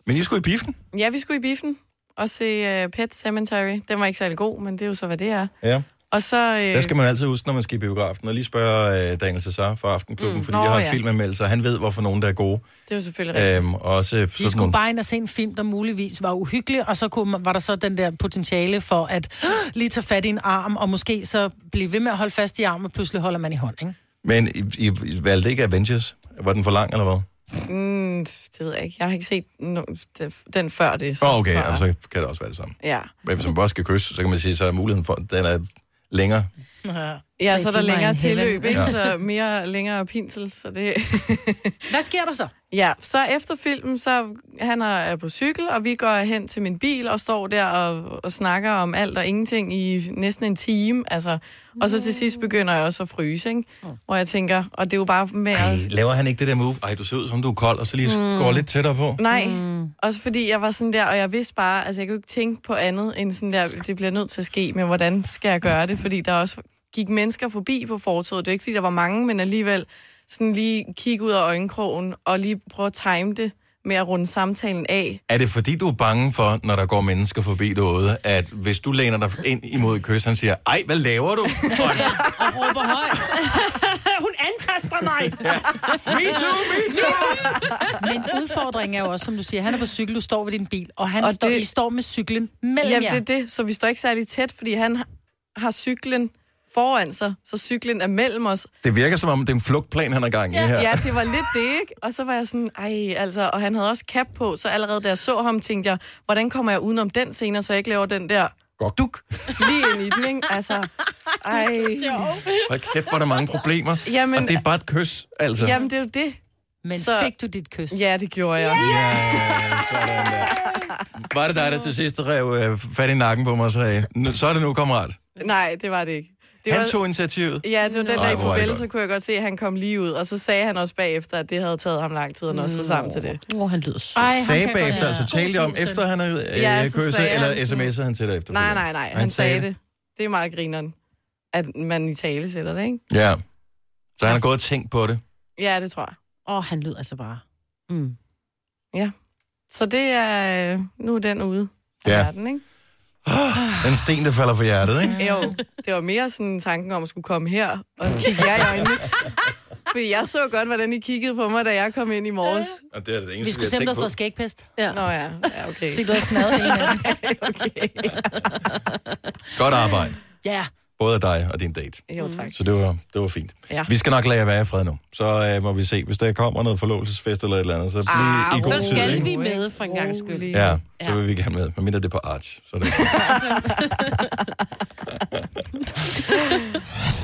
Men I skulle i biffen? ja, vi skulle i biffen og se uh, Pet Cemetery. Den var ikke særlig god, men det er jo så, hvad det er. Ja. Og så... Øh, Der skal man altid huske, når man skal i biografen, og lige spørge uh, Daniel Cesar fra Aftenklubben, mm. Fordi Nå, jeg har en ja. filmanmeldelse, og han ved, hvorfor nogen der er gode. Det er jo selvfølgelig rigtigt. Øhm, og også øh, De sådan skulle nogle... bare ind og se en film, der muligvis var uhyggelig, og så kunne, var der så den der potentiale for at lige tage fat i en arm, og måske så blive ved med at holde fast i armen, og pludselig holder man i hånd, ikke? Men I, I, I valgte ikke Avengers? Var den for lang, eller hvad? Det ved jeg ikke. Jeg har ikke set den før det. Så, oh, okay, så, altså, så kan det også være det samme. Ja. Men hvis man bare skal kysse, så kan man sige, så er muligheden for, at den er længere. Ja. Ja, så er der længere tilløb, ikke? Ja. Så mere længere pinsel, så det... Hvad sker der så? Ja, så efter filmen, så han er er på cykel, og vi går hen til min bil og står der og, og snakker om alt og ingenting i næsten en time. Altså, og så til sidst begynder jeg også at fryse, ikke? Hvor jeg tænker, og det er jo bare med at... Ej, laver han ikke det der move? Ej, du ser ud som du er kold, og så lige mm. går lidt tættere på. Nej, mm. også fordi jeg var sådan der, og jeg vidste bare, altså jeg kunne ikke tænke på andet end sådan der, det bliver nødt til at ske, men hvordan skal jeg gøre det? Fordi der også gik mennesker forbi på fortoget. Det er ikke, fordi der var mange, men alligevel sådan lige kigge ud af øjenkrogen og lige prøve at time det med at runde samtalen af. Er det fordi, du er bange for, når der går mennesker forbi derude, at hvis du læner dig ind imod et kys, han siger, ej, hvad laver du? Og, Og råber højt. Hun antaster mig. me too, me too! Men udfordringen er jo også, som du siger, han er på cykel, du står ved din bil, og han Og står, det- I står med cyklen mellem Jamen, jer. det er det, så vi står ikke særlig tæt, fordi han har- har cyklen foran sig, så cyklen er mellem os. Det virker som om, det er en flugtplan, han er gang i her. Ja, det var lidt det, ikke? Og så var jeg sådan, ej, altså, og han havde også cap på, så allerede da jeg så ham, tænkte jeg, hvordan kommer jeg udenom den scene, så jeg ikke laver den der Godt. duk lige ind i den, ikke? Altså, ej. Hold kæft, hvor er der mange problemer. Jamen, og det er bare et kys, altså. jamen, det er jo det. Men Så- fik du dit kys? Ja, det gjorde jeg. Ja, sådan der. Var det dig, der til sidst rev øh, fat i nakken på mig og sagde, "Nu- så er det nu, kammerat. Nej, det var det ikke. Det Han var, tog initiativet. Ja, det var den der i farvel, så kunne jeg godt se, at han kom lige ud. Og så sagde han også bagefter, at det havde taget ham lang tid at nå sig sammen til det. Hvor han lyder sød. Ej, han Sagde bagefter, altså talte om, efter han havde øh, Ja, så kysset, eller han sms'ede han til dig efter? Nej, nej, nej. Han, han sagde det. Det er meget grineren, at man i tale sætter det, ikke? Ja. Så han har gået og tænkt på det. Ja, det tror jeg. Åh, oh, han lyder altså bare... Mm. Så det er... øh, Nu er den ude af Ja. verden, ikke? Den sten, der falder for hjertet, ikke? Jo, det var mere sådan tanken om at skulle komme her og kigge jer i øjnene. Fordi jeg så godt, hvordan I kiggede på mig, da jeg kom ind i morges. Og det er det eneste, Vi skulle simpelthen få skægpest. Ja. Nå ja, ja okay. Det du har snadet en af dem. okay. Godt arbejde. Ja. Både af dig og din date. Jo, tak. Så det var, det var fint. Ja. Vi skal nok lade jer være i fred nu. Så øh, må vi se, hvis der kommer noget forlovelsesfest eller et eller andet, så bliv Ah, i god Så tid. skal ikke? vi med for en gang skyld. Ja, så Ja. vil vi gerne med. Men mindre det er på Arch. Så det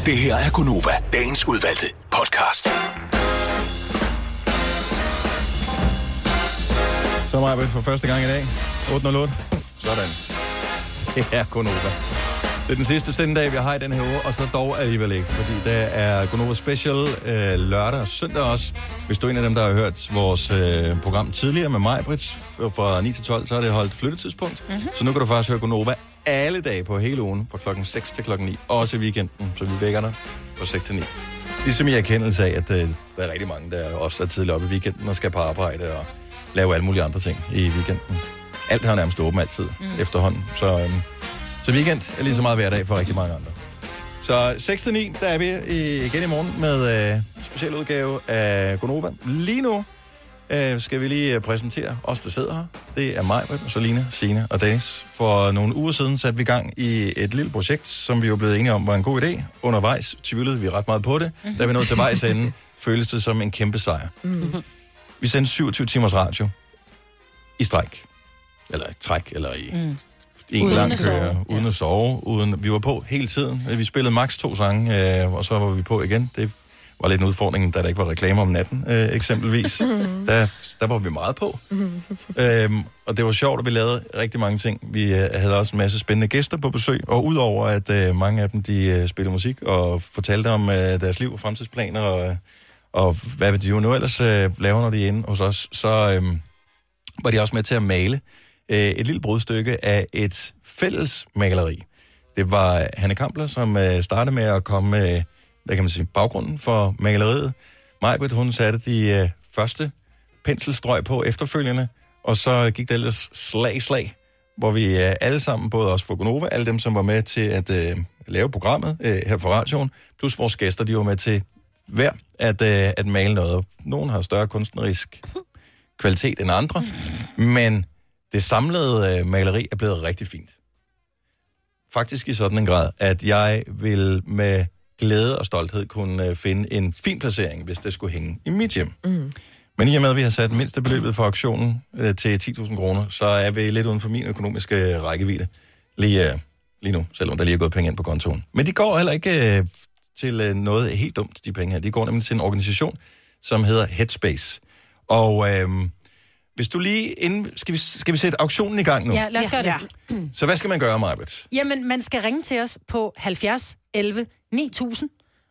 Det her er Gunova, dagens udvalgte podcast. Så er jeg for første gang i dag. 808. Sådan. Det er Gonova. Det er den sidste sendedag, vi har i den her uge, og så dog alligevel ikke, fordi der er Gonova Special øh, lørdag og søndag også. Hvis du er en af dem, der har hørt vores øh, program tidligere med mig, Brits, fra 9 til 12, så har det holdt flyttetidspunkt. Mm-hmm. Så nu kan du faktisk høre Gonova alle dage på hele ugen, fra klokken 6 til klokken 9. Også i weekenden, så vi vækker dig fra 6 til 9. Ligesom i erkendelse af, at øh, der er rigtig mange, der også er tidligt oppe i weekenden og skal på arbejde og lave alle mulige andre ting i weekenden. Alt har nærmest åbent altid mm. efterhånden. Så, øhm, så weekend er lige så meget hver dag for rigtig mange andre. Så 6-9, der er vi igen i morgen med øh, speciel udgave af Gonova. Lige nu øh, skal vi lige præsentere os, der sidder her. Det er mig, Solina, Signe og Dennis. For nogle uger siden satte vi i gang i et lille projekt, som vi jo blev enige om var en god idé. Undervejs tvivlede vi ret meget på det. Mm-hmm. Da vi nåede til vejs ende, føltes det som en kæmpe sejr. Mm. Vi sendte 27 timers radio i stræk. Eller i træk, eller i, mm. En Uden lang at køre. Uden at sove. Uden, vi var på hele tiden. Vi spillede maks to sange, øh, og så var vi på igen. Det var lidt en udfordring, da der ikke var reklamer om natten, øh, eksempelvis. der, der var vi meget på. øhm, og det var sjovt, at vi lavede rigtig mange ting. Vi øh, havde også en masse spændende gæster på besøg, og udover at øh, mange af dem de øh, spillede musik og fortalte om øh, deres liv og fremtidsplaner, og, og hvad de jo nu ellers øh, lave, når de er inde hos os, så øh, var de også med til at male øh, et lille brudstykke af et fælles maleri. Det var Hanne Kampler, som øh, startede med at komme med, hvad kan man sige, baggrunden for maleriet. Majbert, hun satte de øh, første penselstrøg på efterfølgende, og så gik det ellers slag i slag, hvor vi øh, alle sammen, både os fra Gonova, alle dem, som var med til at øh, lave programmet øh, her for radioen, plus vores gæster, de var med til hver at, øh, at male noget. Nogen har større kunstnerisk kvalitet end andre, men det samlede øh, maleri er blevet rigtig fint. Faktisk i sådan en grad, at jeg vil med glæde og stolthed kunne øh, finde en fin placering, hvis det skulle hænge i mit hjem. Mm. Men i og med, at vi har sat mindste beløbet for auktionen øh, til 10.000 kroner, så er vi lidt uden for min økonomiske øh, rækkevidde lige, øh, lige nu, selvom der lige er gået penge ind på kontoen. Men de går heller ikke øh, til øh, noget helt dumt, de penge her. De går nemlig til en organisation, som hedder Headspace. Og øh, hvis du lige inden... Skal vi, skal vi sætte auktionen i gang nu? Ja, lad os gøre det. Ja. Så hvad skal man gøre, Marbet? Jamen, man skal ringe til os på 70 11 9000,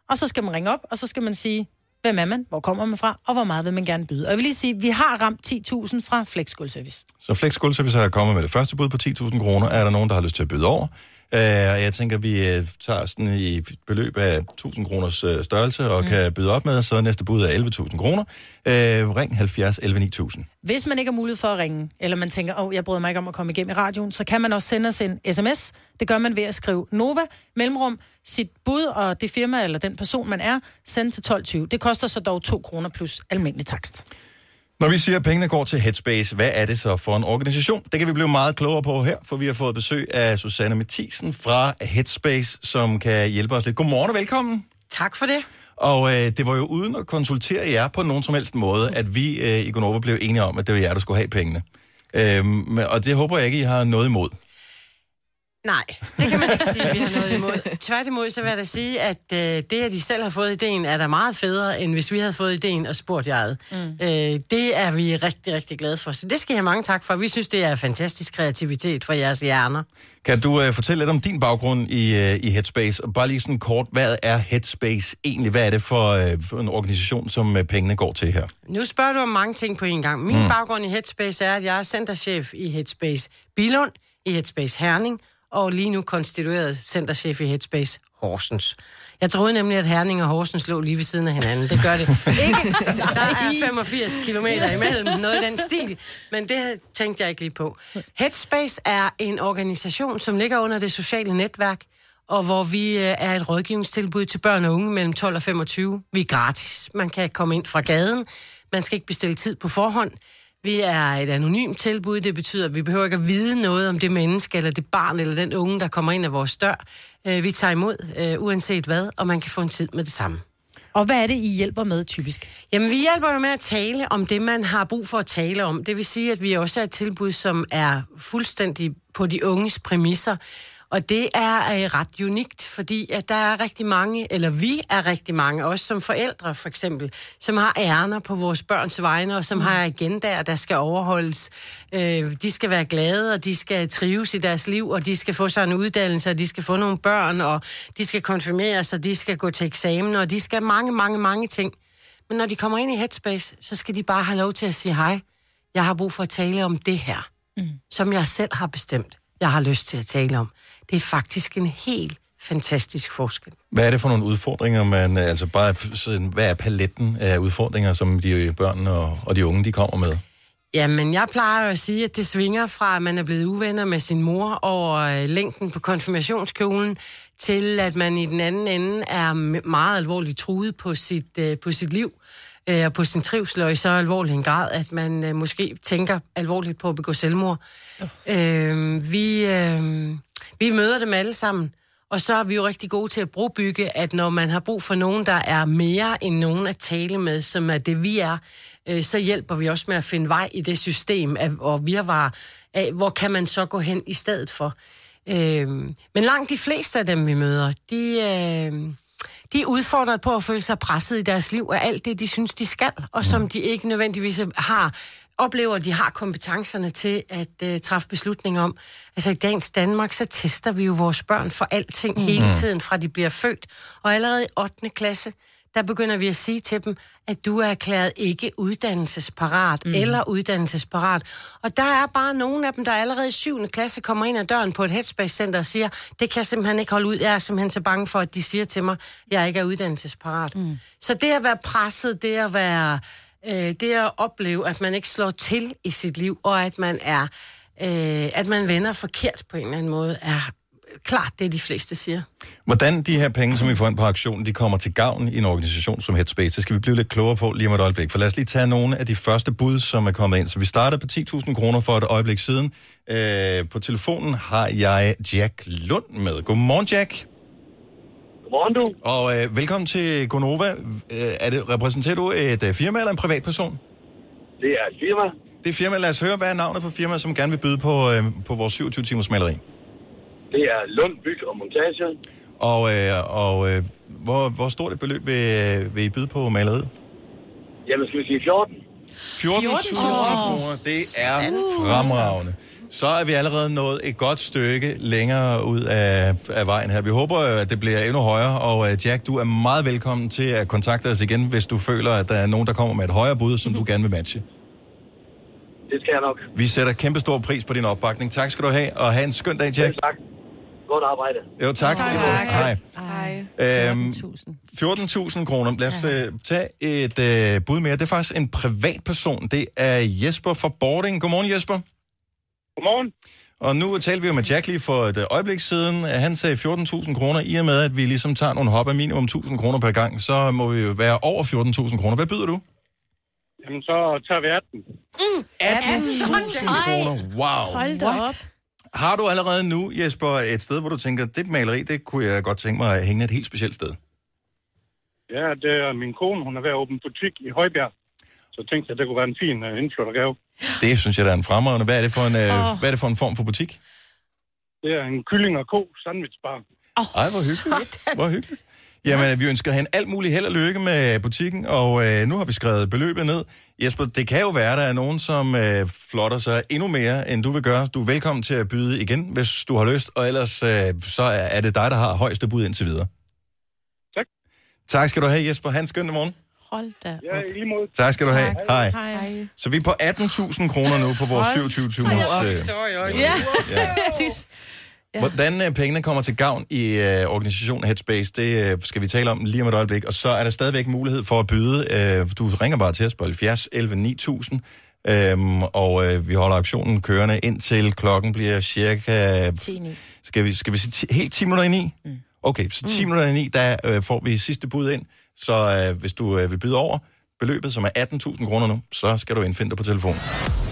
og så skal man ringe op, og så skal man sige, hvem er man, hvor kommer man fra, og hvor meget vil man gerne byde. Og jeg vil lige sige, vi har ramt 10.000 fra Flex Service. Så Flex Guldservice er kommet med det første bud på 10.000 kroner. Er der nogen, der har lyst til at byde over? Uh, jeg tænker, vi uh, tager sådan i beløb af 1.000 kroners uh, størrelse og mm. kan byde op med, så næste bud er 11.000 kroner. Uh, ring 70 11 9000. Hvis man ikke har mulighed for at ringe, eller man tænker, åh, oh, jeg bryder mig ikke om at komme igennem i radioen, så kan man også sende os en sms. Det gør man ved at skrive Nova, mellemrum, sit bud og det firma eller den person, man er, send til 12.20. Det koster så dog 2 kroner plus almindelig takst. Når vi siger, at pengene går til Headspace, hvad er det så for en organisation? Det kan vi blive meget klogere på her, for vi har fået besøg af Susanne Mathisen fra Headspace, som kan hjælpe os lidt. Godmorgen og velkommen. Tak for det. Og øh, det var jo uden at konsultere jer på nogen som helst måde, at vi øh, i Gonova blev enige om, at det var jer, der skulle have pengene. Øhm, og det håber jeg ikke, I har noget imod. Nej, det kan man ikke sige, at vi har noget imod. Tværtimod, så vil jeg da sige, at øh, det, at de selv har fået ideen, er da meget federe, end hvis vi havde fået ideen og spurgt jeget. Mm. Øh, det er vi rigtig, rigtig glade for. Så det skal jeg have mange tak for. Vi synes, det er fantastisk kreativitet for jeres hjerner. Kan du øh, fortælle lidt om din baggrund i, øh, i Headspace? Og bare lige sådan kort, hvad er Headspace egentlig? Hvad er det for, øh, for en organisation, som øh, pengene går til her? Nu spørger du om mange ting på en gang. Min mm. baggrund i Headspace er, at jeg er centerchef i Headspace Bilund, i Headspace Herning, og lige nu konstitueret centerchef i Headspace Horsens. Jeg troede nemlig, at Herning og Horsens lå lige ved siden af hinanden. Det gør det ikke. Der er 85 km imellem, noget i den stil. Men det tænkte jeg ikke lige på. Headspace er en organisation, som ligger under det sociale netværk, og hvor vi øh, er et rådgivningstilbud til børn og unge mellem 12 og 25. Vi er gratis. Man kan komme ind fra gaden. Man skal ikke bestille tid på forhånd. Vi er et anonymt tilbud. Det betyder, at vi behøver ikke at vide noget om det menneske, eller det barn, eller den unge, der kommer ind af vores dør. Øh, Vi tager imod, øh, uanset hvad, og man kan få en tid med det samme. Og hvad er det, I hjælper med typisk? Jamen, vi hjælper jo med at tale om det, man har brug for at tale om. Det vil sige, at vi også er et tilbud, som er fuldstændig på de unges præmisser. Og det er øh, ret unikt, fordi at der er rigtig mange, eller vi er rigtig mange, også som forældre for eksempel, som har ærner på vores børns vegne, og som mm. har agendaer, der skal overholdes. Øh, de skal være glade, og de skal trives i deres liv, og de skal få sig en uddannelse, og de skal få nogle børn, og de skal konfirmeres, og de skal gå til eksamen, og de skal mange, mange, mange ting. Men når de kommer ind i Headspace, så skal de bare have lov til at sige hej. Jeg har brug for at tale om det her, mm. som jeg selv har bestemt, jeg har lyst til at tale om. Det er faktisk en helt fantastisk forskel. Hvad er det for nogle udfordringer, man, altså bare, hvad er paletten af udfordringer, som de børn og, og de unge, de kommer med? Jamen, jeg plejer at sige, at det svinger fra, at man er blevet uvenner med sin mor over øh, længden på konfirmationskjolen, til at man i den anden ende er meget alvorligt truet på sit, øh, på sit liv øh, og på sin trivsel, og i så alvorlig en grad, at man øh, måske tænker alvorligt på at begå selvmord. Øh, vi, øh, vi møder dem alle sammen, og så er vi jo rigtig gode til at brugbygge, at når man har brug for nogen, der er mere end nogen at tale med, som er det, vi er, øh, så hjælper vi også med at finde vej i det system af, og virvar af, hvor kan man så gå hen i stedet for. Øh, men langt de fleste af dem, vi møder, de, øh, de er udfordret på at føle sig presset i deres liv af alt det, de synes, de skal, og som de ikke nødvendigvis har oplever, at de har kompetencerne til at uh, træffe beslutninger om. Altså i dagens Danmark, så tester vi jo vores børn for alting mm. hele tiden, fra de bliver født. Og allerede i 8. klasse, der begynder vi at sige til dem, at du er erklæret ikke uddannelsesparat mm. eller uddannelsesparat. Og der er bare nogle af dem, der allerede i 7. klasse kommer ind ad døren på et Headspace-center og siger, det kan jeg simpelthen ikke holde ud. Jeg er simpelthen så bange for, at de siger til mig, at jeg ikke er uddannelsesparat. Mm. Så det at være presset, det at være øh, det at opleve, at man ikke slår til i sit liv, og at man er, øh, at man vender forkert på en eller anden måde, er klart det, de fleste siger. Hvordan de her penge, som vi får ind på aktionen, de kommer til gavn i en organisation som Headspace, det skal vi blive lidt klogere på lige om et øjeblik. For lad os lige tage nogle af de første bud, som er kommet ind. Så vi starter på 10.000 kroner for et øjeblik siden. Øh, på telefonen har jeg Jack Lund med. Godmorgen, Jack. Godmorgen, du. Og øh, velkommen til Gonova. Øh, er det, repræsenterer du et øh, firma eller en privatperson? Det er et firma. Det er firma. Lad os høre, hvad er navnet på firma, som gerne vil byde på, øh, på vores 27 timers maleri. Det er Lund Byg og Montage. Og, øh, og øh, hvor, hvor stort et beløb vil, øh, vil I byde på maleriet? Jamen, skal vi sige 14? 14.000 kroner, det er fremragende. Så er vi allerede nået et godt stykke længere ud af, af vejen her. Vi håber, at det bliver endnu højere, og øh, Jack, du er meget velkommen til at kontakte os igen, hvis du føler, at der er nogen, der kommer med et højere bud, som du gerne vil matche. Det skal jeg nok. Vi sætter kæmpe stor pris på din opbakning. Tak skal du have, og have en skøn dag, Jack. Tak. Godt arbejde. Jo, tak. Tak. Hej. Hej. Øhm, 14.000 kroner. Lad os øh, tage et øh, bud mere. Det er faktisk en privatperson. Det er Jesper fra Boarding. Godmorgen, Jesper. Godmorgen. Og nu talte vi jo med Jack lige for et øh, øjeblik siden. Han sagde 14.000 kroner. I og med, at vi ligesom tager nogle hop af minimum 1.000 kroner per gang, så må vi jo være over 14.000 kroner. Hvad byder du? Jamen, så tager vi 18. 18.000 kroner. Wow. Hold da op. Har du allerede nu, Jesper, et sted, hvor du tænker, det maleri, det kunne jeg godt tænke mig at hænge et helt specielt sted? Ja, det er min kone. Hun er ved at åbne butik i Højbjerg. Så tænkte jeg, det kunne være en fin uh, indflyttergave. Det synes jeg, der er en fremragende. Hvad er det for en, øh, hvad er det for en form for butik? Det er en kylling og ko sandwichbar. Ej, hvor hyggeligt. Hvor hyggeligt. Jamen, vi ønsker hende alt muligt held og lykke med butikken, og øh, nu har vi skrevet beløbet ned. Jesper, det kan jo være, der er nogen, som øh, flotter sig endnu mere, end du vil gøre. Du er velkommen til at byde igen, hvis du har lyst, og ellers øh, så er det dig, der har højeste bud indtil videre. Tak. Tak skal du have, Jesper. Han skøn morgen. Hold da Ja, i lige måde. Tak skal du have. Hej. Hej. Så vi er på 18.000 kroner nu på vores 27 timers... Øh, Ja. Ja. Hvordan øh, pengene kommer til gavn i øh, organisationen Headspace, det øh, skal vi tale om lige om et øjeblik. Og så er der stadigvæk mulighed for at byde. Øh, du ringer bare til os på 70 11 9000. Øhm, og øh, vi holder aktionen kørende indtil klokken bliver cirka... 10 Skal vi, skal vi sige ti, helt 10 minutter ind i? Mm. Okay, så 10 mm. minutter ind i, der øh, får vi sidste bud ind. Så øh, hvis du øh, vil byde over beløbet, som er 18.000 kroner nu, så skal du indfinde dig på telefonen.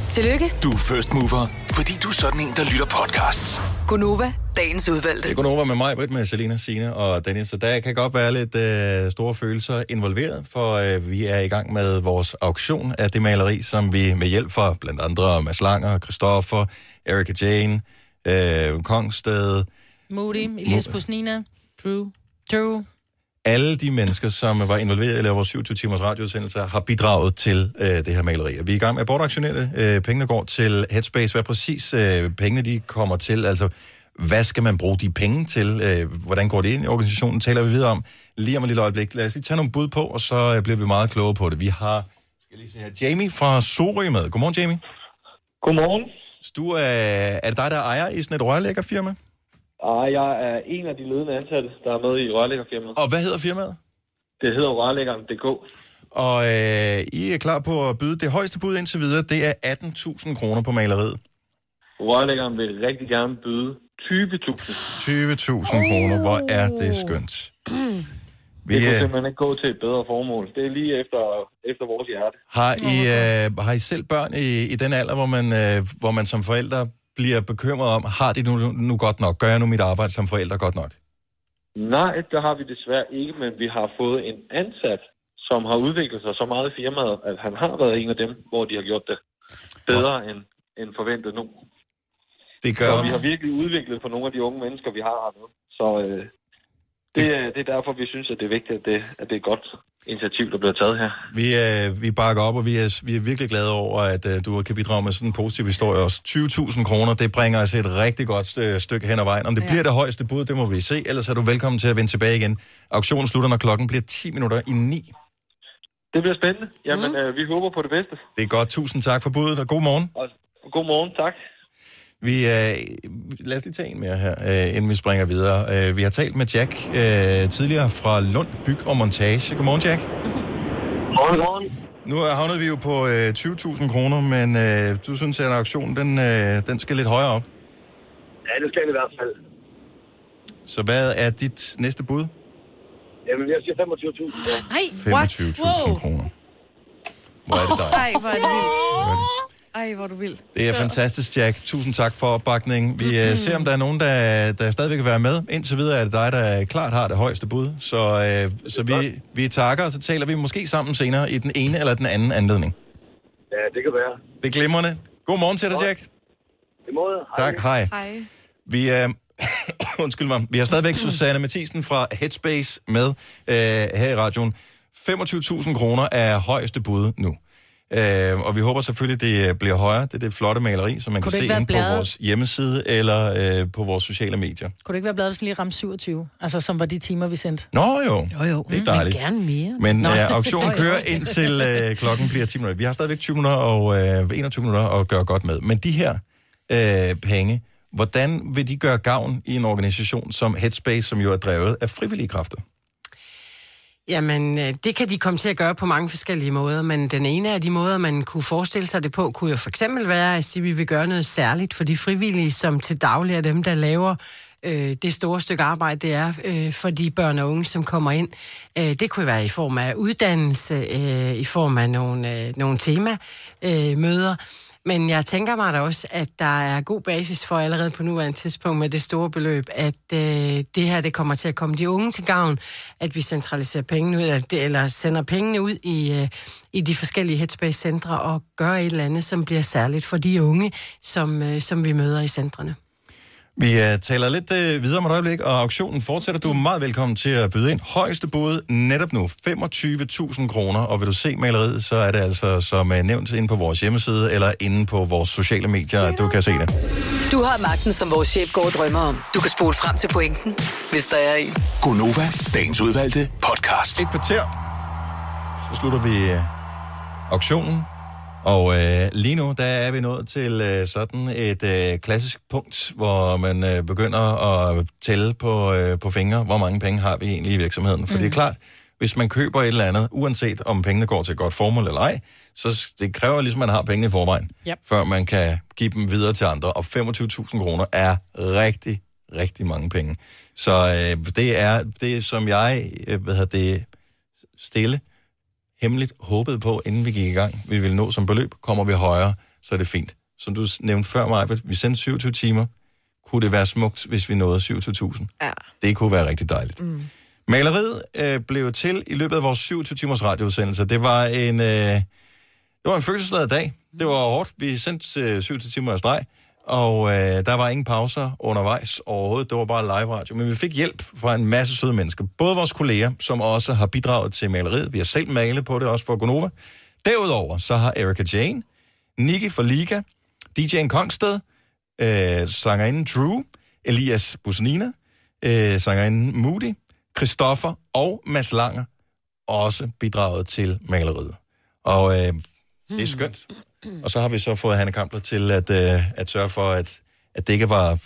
Tillykke, Du er first mover, fordi du er sådan en, der lytter podcasts. Gunova, dagens udvalgte. Det går over med mig, Britt, med Selina, Sine og Dennis. Så der kan godt være lidt øh, store følelser involveret, for øh, vi er i gang med vores auktion af det maleri, som vi med hjælp fra blandt andre Mads Langer, Christoffer, Erika Jane, øh, Kongsted, Moody, Elias Pusnina, Drew. Drew. Alle de mennesker, som var involveret i vores 27 timers radioudsendelser, har bidraget til øh, det her maleri. Vi er i gang med at bortaktionere det. Øh, pengene går til Headspace. Hvad præcis øh, pengene de kommer til? Altså, hvad skal man bruge de penge til? Øh, hvordan går det ind i organisationen? Taler vi videre om lige om et lille øjeblik. Lad os lige tage nogle bud på, og så øh, bliver vi meget klogere på det. Vi har skal lige se her, Jamie fra Sorø med. Godmorgen, Jamie. Godmorgen. Du, øh, er det dig, der ejer i sådan et rørlæggerfirma? Ah, jeg er en af de ledende ansatte, der er med i rørlæggerfirmaet. Og hvad hedder firmaet? Det hedder rørlæggeren.dk. Og øh, I er klar på at byde det højeste bud indtil videre. Det er 18.000 kroner på maleriet. Rørlæggeren vil rigtig gerne byde 20.000. 20.000 kroner. Hvor er det skønt. Vi, Det kunne øh, simpelthen ikke gå til et bedre formål. Det er lige efter, efter vores hjerte. har, I, øh, har I selv børn i, i den alder, hvor man, øh, hvor man som forældre bliver bekymret om, har de nu, nu godt nok? Gør jeg nu mit arbejde som forældre godt nok? Nej, det har vi desværre ikke, men vi har fået en ansat, som har udviklet sig så meget i firmaet, at han har været en af dem, hvor de har gjort det bedre end, end forventet nu. Det gør Så vi har virkelig udviklet på nogle af de unge mennesker, vi har hernede. Så øh, det, er- det er derfor, vi synes, at det er vigtigt, at det, at det er et godt initiativ, der bliver taget her. Vi, øh, vi bakker op, og vi er, vi er virkelig glade over, at øh, du kan bidrage med sådan en positiv historie også. 20.000 kroner, det bringer os et rigtig godt øh, stykke hen ad vejen. Om det ja. bliver det højeste bud, det må vi se. Ellers er du velkommen til at vende tilbage igen. Auktionen slutter, når klokken bliver 10 minutter i 9. Det bliver spændende. Jamen, mm. øh, vi håber på det bedste. Det er godt. Tusind tak for budet, og god morgen. Og god morgen, tak. Vi, øh, lad os lige tage en mere her, øh, inden vi springer videre. Øh, vi har talt med Jack øh, tidligere fra Lund Byg og Montage. Godmorgen, Jack. Morgen, morgen. Nu havnede vi jo på øh, 20.000 kroner, men øh, du synes, at auktionen den, øh, den skal lidt højere op. Ja, det skal det i hvert fald. Så hvad er dit næste bud? Jamen, jeg siger 25.000. Ja. Nej, 25.000 kroner. Hvor er det dig? Ej, hvor er det vildt. Ej, hvor du vild. Det er fantastisk, Jack. Tusind tak for opbakningen. Vi mm-hmm. ser, om der er nogen, der, der stadigvæk vil være med. Indtil videre er det dig, der klart har det højeste bud. Så, øh, så vi, vi takker, og så taler vi måske sammen senere i den ene eller den anden anledning. ja, det kan være. Det er glimrende. God morgen til dig, Jack. I måde. Tak, hej. Hej. Vi, øh, Undskyld mig. Vi har stadigvæk Susanne Mathisen fra Headspace med øh, her i radioen. 25.000 kroner er højeste bud nu. Øh, og vi håber selvfølgelig, det bliver højere. Det er det flotte maleri, som man Kunne kan se inde på bladet? vores hjemmeside eller øh, på vores sociale medier. Kunne det ikke være bladet, hvis lige ramte 27? Altså, som var de timer, vi sendte. Nå jo, Jo, jo. det er dejligt. Gerne mere. Men Nå. øh, auktionen kører indtil øh, klokken bliver 10 minutter. Vi har stadigvæk 20 minutter og øh, 21 minutter at gøre godt med. Men de her øh, penge, hvordan vil de gøre gavn i en organisation som Headspace, som jo er drevet af frivillige kræfter? Jamen, øh, det kan de komme til at gøre på mange forskellige måder, men den ene af de måder, man kunne forestille sig det på, kunne jo for eksempel være at sige, at vi vil gøre noget særligt for de frivillige, som til daglig er dem, der laver øh, det store stykke arbejde, det er øh, for de børn og unge, som kommer ind. Øh, det kunne være i form af uddannelse, øh, i form af nogle, øh, nogle tema-møder, øh, møder. Men jeg tænker mig da også, at der er god basis for allerede på nuværende tidspunkt med det store beløb, at øh, det her det kommer til at komme de unge til gavn, at vi centraliserer pengene ud, at det, eller sender pengene ud i, øh, i de forskellige Headspace-centre og gør et eller andet, som bliver særligt for de unge, som, øh, som vi møder i centrene. Vi uh, taler lidt uh, videre om et øjeblik, og auktionen fortsætter. Du er meget velkommen til at byde ind. Højeste bud netop nu, 25.000 kroner. Og vil du se maleriet, så er det altså som uh, nævnt inde på vores hjemmeside, eller inde på vores sociale medier, at du kan se det. Du har magten, som vores chef går og drømmer om. Du kan spole frem til pointen, hvis der er en. Gonova, dagens udvalgte podcast. Et kvarter, så slutter vi uh, auktionen. Og øh, lige nu, der er vi nået til øh, sådan et øh, klassisk punkt, hvor man øh, begynder at tælle på, øh, på fingre, hvor mange penge har vi egentlig i virksomheden. For mm. det er klart, hvis man køber et eller andet, uanset om pengene går til et godt formål eller ej, så det kræver ligesom, at man har pengene i forvejen, Yep. før man kan give dem videre til andre. Og 25.000 kroner er rigtig, rigtig mange penge. Så øh, det er det, som jeg øh, hvad hedder det, stille hemmeligt håbede på, inden vi gik i gang, vi ville nå som beløb. Kommer vi højere, så er det fint. Som du nævnte før, Majbet, vi sendte 27 timer. Kunne det være smukt, hvis vi nåede 27.000? Ja. Det kunne være rigtig dejligt. Mm. Maleriet øh, blev til i løbet af vores 27 timers radioudsendelse. Det var en, øh, det var en følelsesladet dag. Det var hårdt. Vi sendte øh, 27 timer af streg, og øh, der var ingen pauser undervejs overhovedet. Det var bare live radio. Men vi fik hjælp fra en masse søde mennesker. Både vores kolleger, som også har bidraget til maleriet. Vi har selv malet på det, også for Gonova. Derudover så har Erika Jane, Nicky for Liga, DJ'en Kongsted, øh, sangerinden Drew, Elias Busnina, øh, sangerinden Moody, Christoffer og Mads Langer også bidraget til maleriet. Og øh, det er skønt. Mm. Og så har vi så fået Hanne Kampler til at, øh, at sørge for, at, at det ikke var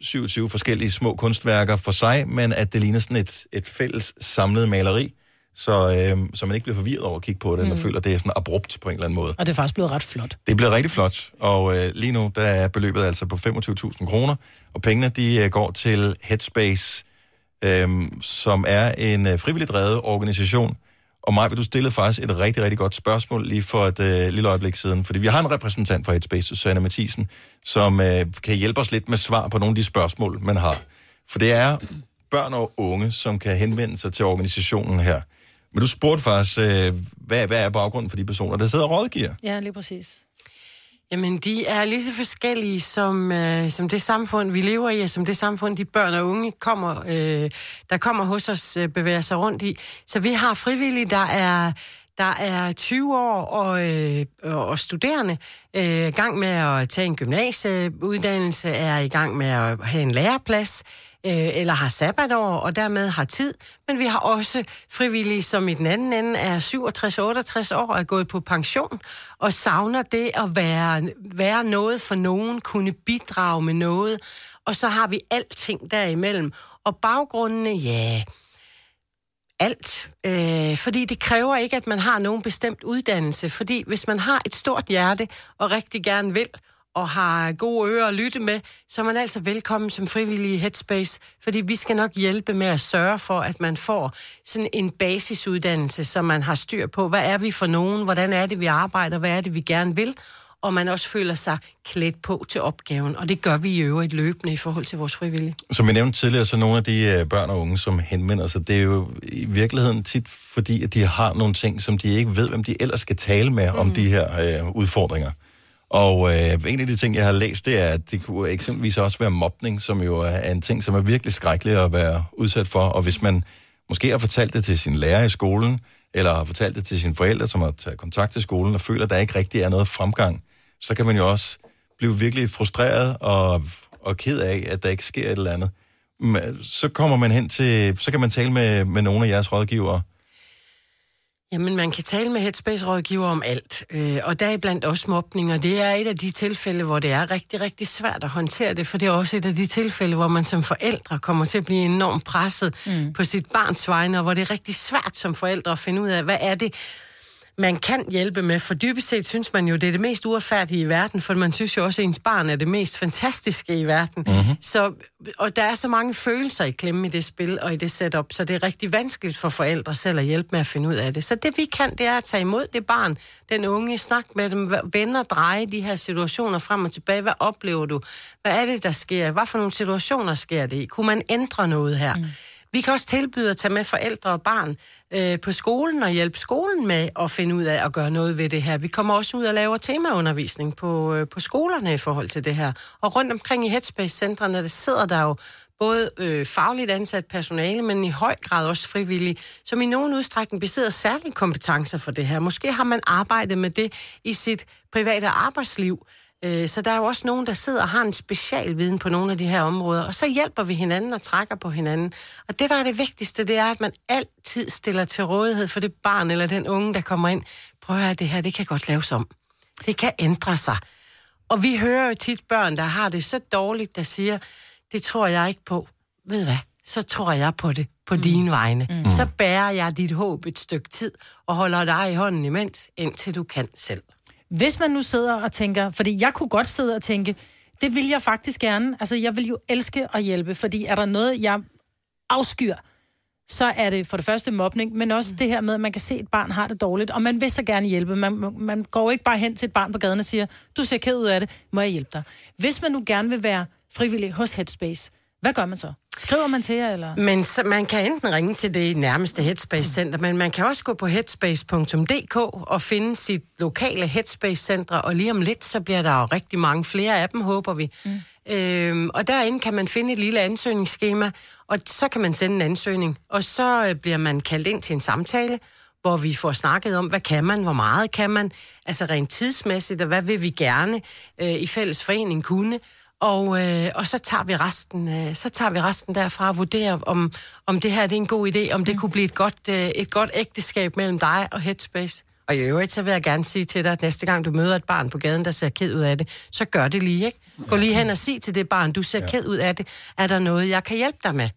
27 forskellige små kunstværker for sig, men at det ligner sådan et, et fælles samlet maleri, så, øh, så man ikke bliver forvirret over at kigge på det, mm. eller føler, at det er sådan abrupt på en eller anden måde. Og det er faktisk blevet ret flot. Det bliver rigtig flot, og øh, lige nu der er beløbet altså på 25.000 kroner, og pengene de øh, går til Headspace, øh, som er en øh, frivilligt drevet organisation. Og Maja, du stillede faktisk et rigtig, rigtig godt spørgsmål lige for et øh, lille øjeblik siden, fordi vi har en repræsentant fra Headspace, Susanne Mathisen, som øh, kan hjælpe os lidt med svar på nogle af de spørgsmål, man har. For det er børn og unge, som kan henvende sig til organisationen her. Men du spurgte faktisk, øh, hvad, hvad er baggrunden for de personer, der sidder og rådgiver? Ja, lige præcis. Jamen, de er lige så forskellige som, øh, som det samfund, vi lever i, og som det samfund, de børn og unge, kommer, øh, der kommer hos os, øh, bevæger sig rundt i. Så vi har frivillige, der er, der er 20 år og, øh, og studerende, øh, i gang med at tage en gymnasieuddannelse, er i gang med at have en læreplads, øh, eller har sabbatår, og dermed har tid. Men vi har også frivillige, som i den anden ende er 67-68 år og er gået på pension, og savner det at være, være noget for nogen, kunne bidrage med noget. Og så har vi alting derimellem. Og baggrundene, ja, alt. Øh, fordi det kræver ikke, at man har nogen bestemt uddannelse. Fordi hvis man har et stort hjerte og rigtig gerne vil, og har gode ører at lytte med, så er man altså velkommen som frivillig i Headspace, fordi vi skal nok hjælpe med at sørge for, at man får sådan en basisuddannelse, så man har styr på, hvad er vi for nogen, hvordan er det, vi arbejder, hvad er det, vi gerne vil, og man også føler sig klædt på til opgaven, og det gør vi i øvrigt løbende i forhold til vores frivillige. Som vi nævnte tidligere, så nogle af de øh, børn og unge, som henvender sig, det er jo i virkeligheden tit fordi, at de har nogle ting, som de ikke ved, hvem de ellers skal tale med mm. om de her øh, udfordringer. Og øh, en af de ting, jeg har læst, det er, at det kunne eksempelvis også være mobning, som jo er en ting, som er virkelig skrækkelig at være udsat for. Og hvis man måske har fortalt det til sin lærer i skolen, eller har fortalt det til sine forældre, som har taget kontakt til skolen, og føler, at der ikke rigtig er noget fremgang, så kan man jo også blive virkelig frustreret og, og ked af, at der ikke sker et eller andet. Men Så kommer man hen til, så kan man tale med, med nogle af jeres rådgivere. Jamen, man kan tale med Headspace-rådgiver om alt, øh, og der er blandt også mobning, og det er et af de tilfælde, hvor det er rigtig, rigtig svært at håndtere det, for det er også et af de tilfælde, hvor man som forældre kommer til at blive enormt presset mm. på sit barns vegne, og hvor det er rigtig svært som forældre at finde ud af, hvad er det, man kan hjælpe med, for dybest set synes man jo, det er det mest uretfærdige i verden, for man synes jo også, at ens barn er det mest fantastiske i verden. Mm-hmm. Så, og der er så mange følelser i klemme i det spil og i det setup, så det er rigtig vanskeligt for forældre selv at hjælpe med at finde ud af det. Så det vi kan, det er at tage imod det barn, den unge, snakke med dem, vende og dreje de her situationer frem og tilbage. Hvad oplever du? Hvad er det, der sker? Hvad for nogle situationer sker det i? Kunne man ændre noget her? Mm. Vi kan også tilbyde at tage med forældre og barn øh, på skolen og hjælpe skolen med at finde ud af at gøre noget ved det her. Vi kommer også ud og laver temaundervisning på, øh, på skolerne i forhold til det her. Og rundt omkring i Headspace-centrene, der sidder der jo både øh, fagligt ansat personale, men i høj grad også frivillige, som i nogen udstrækning besidder særlige kompetencer for det her. Måske har man arbejdet med det i sit private arbejdsliv, Øh, så der er jo også nogen, der sidder og har en specialviden på nogle af de her områder, og så hjælper vi hinanden og trækker på hinanden. Og det, der er det vigtigste, det er, at man altid stiller til rådighed for det barn eller den unge, der kommer ind. Prøv at høre, det her, det kan godt laves om. Det kan ændre sig. Og vi hører jo tit børn, der har det så dårligt, der siger, det tror jeg ikke på. Ved hvad? Så tror jeg på det, på mm. dine vegne. Mm. Så bærer jeg dit håb et stykke tid, og holder dig i hånden imens, indtil du kan selv. Hvis man nu sidder og tænker, fordi jeg kunne godt sidde og tænke, det vil jeg faktisk gerne. Altså, jeg vil jo elske at hjælpe, fordi er der noget, jeg afskyr, så er det for det første mobning, men også det her med, at man kan se, at et barn har det dårligt, og man vil så gerne hjælpe. Man, man går ikke bare hen til et barn på gaden og siger, du ser ked ud af det, må jeg hjælpe dig? Hvis man nu gerne vil være frivillig hos Headspace, hvad gør man så? Skriver man til jer, eller? Men så, man kan enten ringe til det nærmeste Headspace-center, men man kan også gå på headspace.dk og finde sit lokale Headspace-center, og lige om lidt, så bliver der jo rigtig mange flere af dem, håber vi. Mm. Øhm, og derinde kan man finde et lille ansøgningsskema, og så kan man sende en ansøgning, og så øh, bliver man kaldt ind til en samtale, hvor vi får snakket om, hvad kan man, hvor meget kan man, altså rent tidsmæssigt, og hvad vil vi gerne øh, i fælles forening kunne, og, øh, og så tager vi resten, øh, så tager vi resten derfra og vurderer, om, om det her det er en god idé, om det kunne blive et godt, øh, et godt ægteskab mellem dig og Headspace. Og i øvrigt, så vil jeg gerne sige til dig, at næste gang du møder et barn på gaden, der ser ked ud af det, så gør det lige, ikke? Gå lige hen og sig til det barn, du ser ja. ked ud af det. Er der noget, jeg kan hjælpe dig med?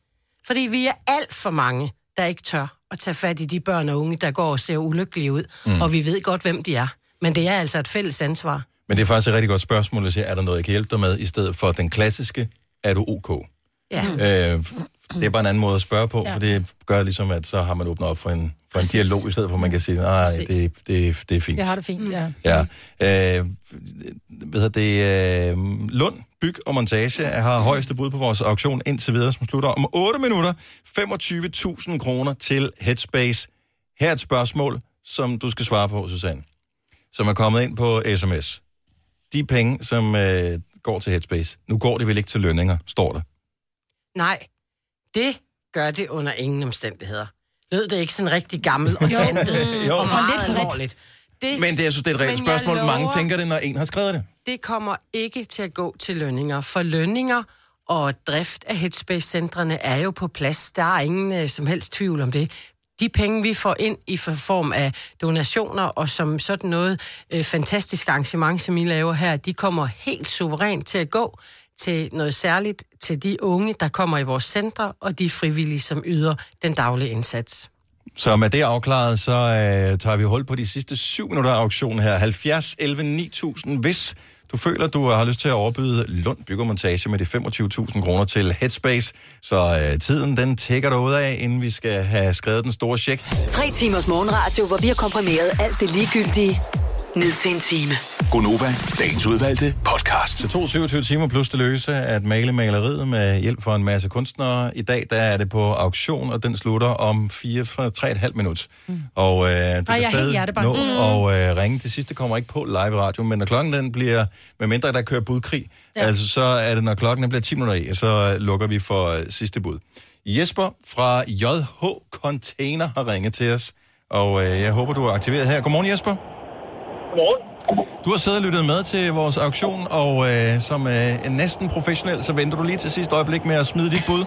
Fordi vi er alt for mange, der ikke tør at tage fat i de børn og unge, der går og ser ulykkelige ud. Mm. Mm. Og vi ved godt, hvem de er. Men det er altså et fælles ansvar. Men det er faktisk et rigtig godt spørgsmål at sige, er der noget, jeg kan hjælpe dig med, i stedet for den klassiske, er du ok? Ja. Øh, det er bare en anden måde at spørge på, Ja. for det gør ligesom, at så har man åbnet op for en, for en dialog, i stedet for at man kan sige, nej, det, det, det er fint. Jeg har det fint, ja. Ja. Øh, hvad hedder det? Øh, Lund Byg og Montage har højeste bud på vores auktion indtil videre, som slutter om 8 minutter. 25.000 kroner til Headspace. Her er et spørgsmål, som du skal svare på, Susanne, som er kommet ind på sms. De penge, som øh, går til Headspace, nu går det vel ikke til lønninger, står der. Nej, det gør det under ingen omstændigheder. Lød det ikke sådan rigtig gammel og tantet Jo. og meget lidt alvorligt? Det, Men det, jeg synes, det er et reelt spørgsmål. Mange lover- tænker det, når en har skrevet det. det kommer ikke til at gå til lønninger. For lønninger og drift af Headspace-centrene er jo på plads. Der er ingen øh, som helst tvivl om det. De penge, vi får ind i form af donationer og som sådan noget øh, fantastisk arrangement, som I laver her, de kommer helt suverænt til at gå til noget særligt til de unge, der kommer i vores centre, og de frivillige, som yder den daglige indsats. Så med det afklaret, så øh, tager vi hul på de sidste syv minutter af auktionen her. 70, 11, 9000. Hvis du føler, du har lyst til at overbyde Lund Byggermontage med de 25.000 kroner til Headspace, så øh, tiden den tækker dig ud af, inden vi skal have skrevet den store check. Tre timers morgenradio, hvor vi har komprimeret alt det ligegyldige ned til en time. Gonova, dagens udvalgte podcast. Det tog 27 timer plus det løse at male maleriet med hjælp fra en masse kunstnere. I dag der er det på auktion, og den slutter om 4-3,5 minut. Mm. Og øh, du er kan helt stadig nå Mm. og øh, ringe. Det sidste kommer ikke på live radio, men når klokken den bliver, med mindre der kører budkrig, ja. altså så er det, når klokken den bliver 10 minutter i, så lukker vi for øh, sidste bud. Jesper fra JH Container har ringet til os, og øh, jeg håber, du er aktiveret her. Godmorgen Jesper. Godmorgen. Du har siddet og lyttet med til vores auktion, og øh, som øh, en næsten professionel, så venter du lige til sidste øjeblik med at smide dit bud.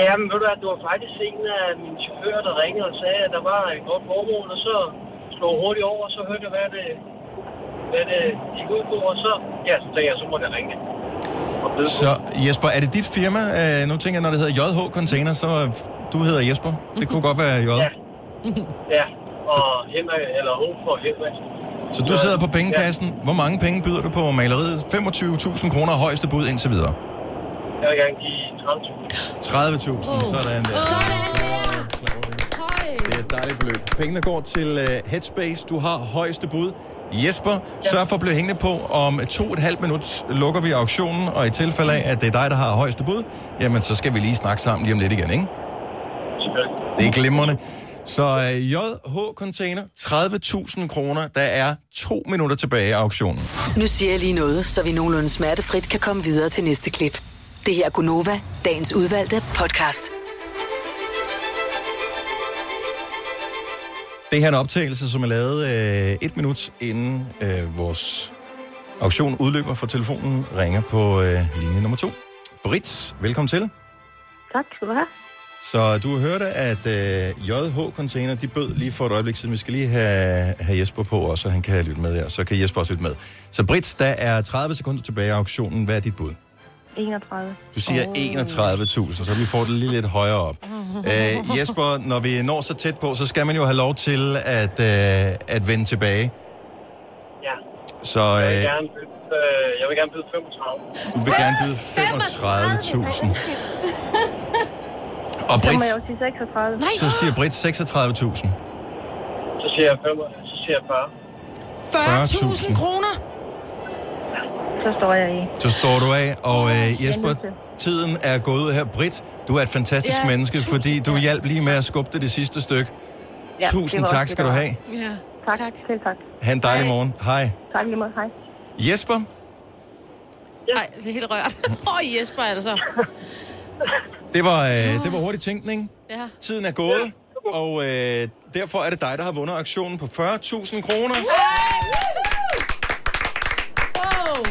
Ja, men ved du hvad, det var faktisk en af mine chauffører, der ringede og sagde, at der var et godt formål, og så slog jeg hurtigt over, og så hørte jeg, hvad det, hvad det gik ud på, og så, ja, så tænkte jeg, så må jeg ringe. Så Jesper, er det dit firma? Øh, nu tænker jeg, når det hedder JH Container, så du hedder Jesper. Det kunne godt være J. Ja. Ja, og Henrik, eller hun for Henrik. Så du sidder på pengekassen. Hvor mange penge byder du på maleriet? 25.000 kroner er højeste bud indtil videre. Jeg vil gerne give 30.000. 30.000, sådan der. Det er et dejligt beløb. Pengene går til uh, Headspace. Du har højeste bud. Jesper, sørg for at blive hængende på. Om to og et halvt minut lukker vi auktionen, og i tilfælde af, at det er dig, der har højeste bud, jamen så skal vi lige snakke sammen lige om lidt igen, ikke? Det er glimrende. Så uh, JH Container, 30.000 kroner. Der er to minutter tilbage af auktionen. Nu siger jeg lige noget, så vi nogenlunde smertefrit kan komme videre til næste klip. Det her er Gunova, dagens udvalgte podcast. Det her er en optagelse, som er lavet øh, et minut inden øh, vores auktion udløber, for telefonen ringer på øh, linje nummer to. Brits, velkommen til. Tak skal du have. Så du hørte, at øh, JH Container, de bød lige for et øjeblik siden. Vi skal lige have, have Jesper på også, så han kan lytte med her. Så kan Jesper også lytte med. Så Brits, der er 30 sekunder tilbage af auktionen. Hvad er dit bud? 31. Du siger 31.000, så vi får det lige lidt højere op. Øh, Jesper, når vi når så tæt på, så skal man jo have lov til at, øh, at vende tilbage. Ja. Så Jeg vil øh, gerne byde, øh, jeg vil gerne byde 35. du vil gerne byde 35.000. Og Så Britt, må jeg jo sige 36. Nej. så siger Britt 36.000. Så siger jeg 5, så siger jeg 40. 40.000 kroner? Så står jeg i. Så står du af, og øh, Jesper, tiden er gået ud her. Britt, du er et fantastisk Ja, menneske, fordi du hjalp lige med at skubbe det det sidste stykke. Ja, Tusind tak også skal du have. Ja. Tak. tak. Selv tak. Ha' en dejlig morgen. Hej. Tak lige måde. Hej. Jesper, Nej, det er helt rørt. Åh, oh, Jesper er det var, øh, det var hurtig tænkning. Ja. Tiden er gået, og øh, derfor er det dig, der har vundet aktionen på 40.000 kroner. Wow.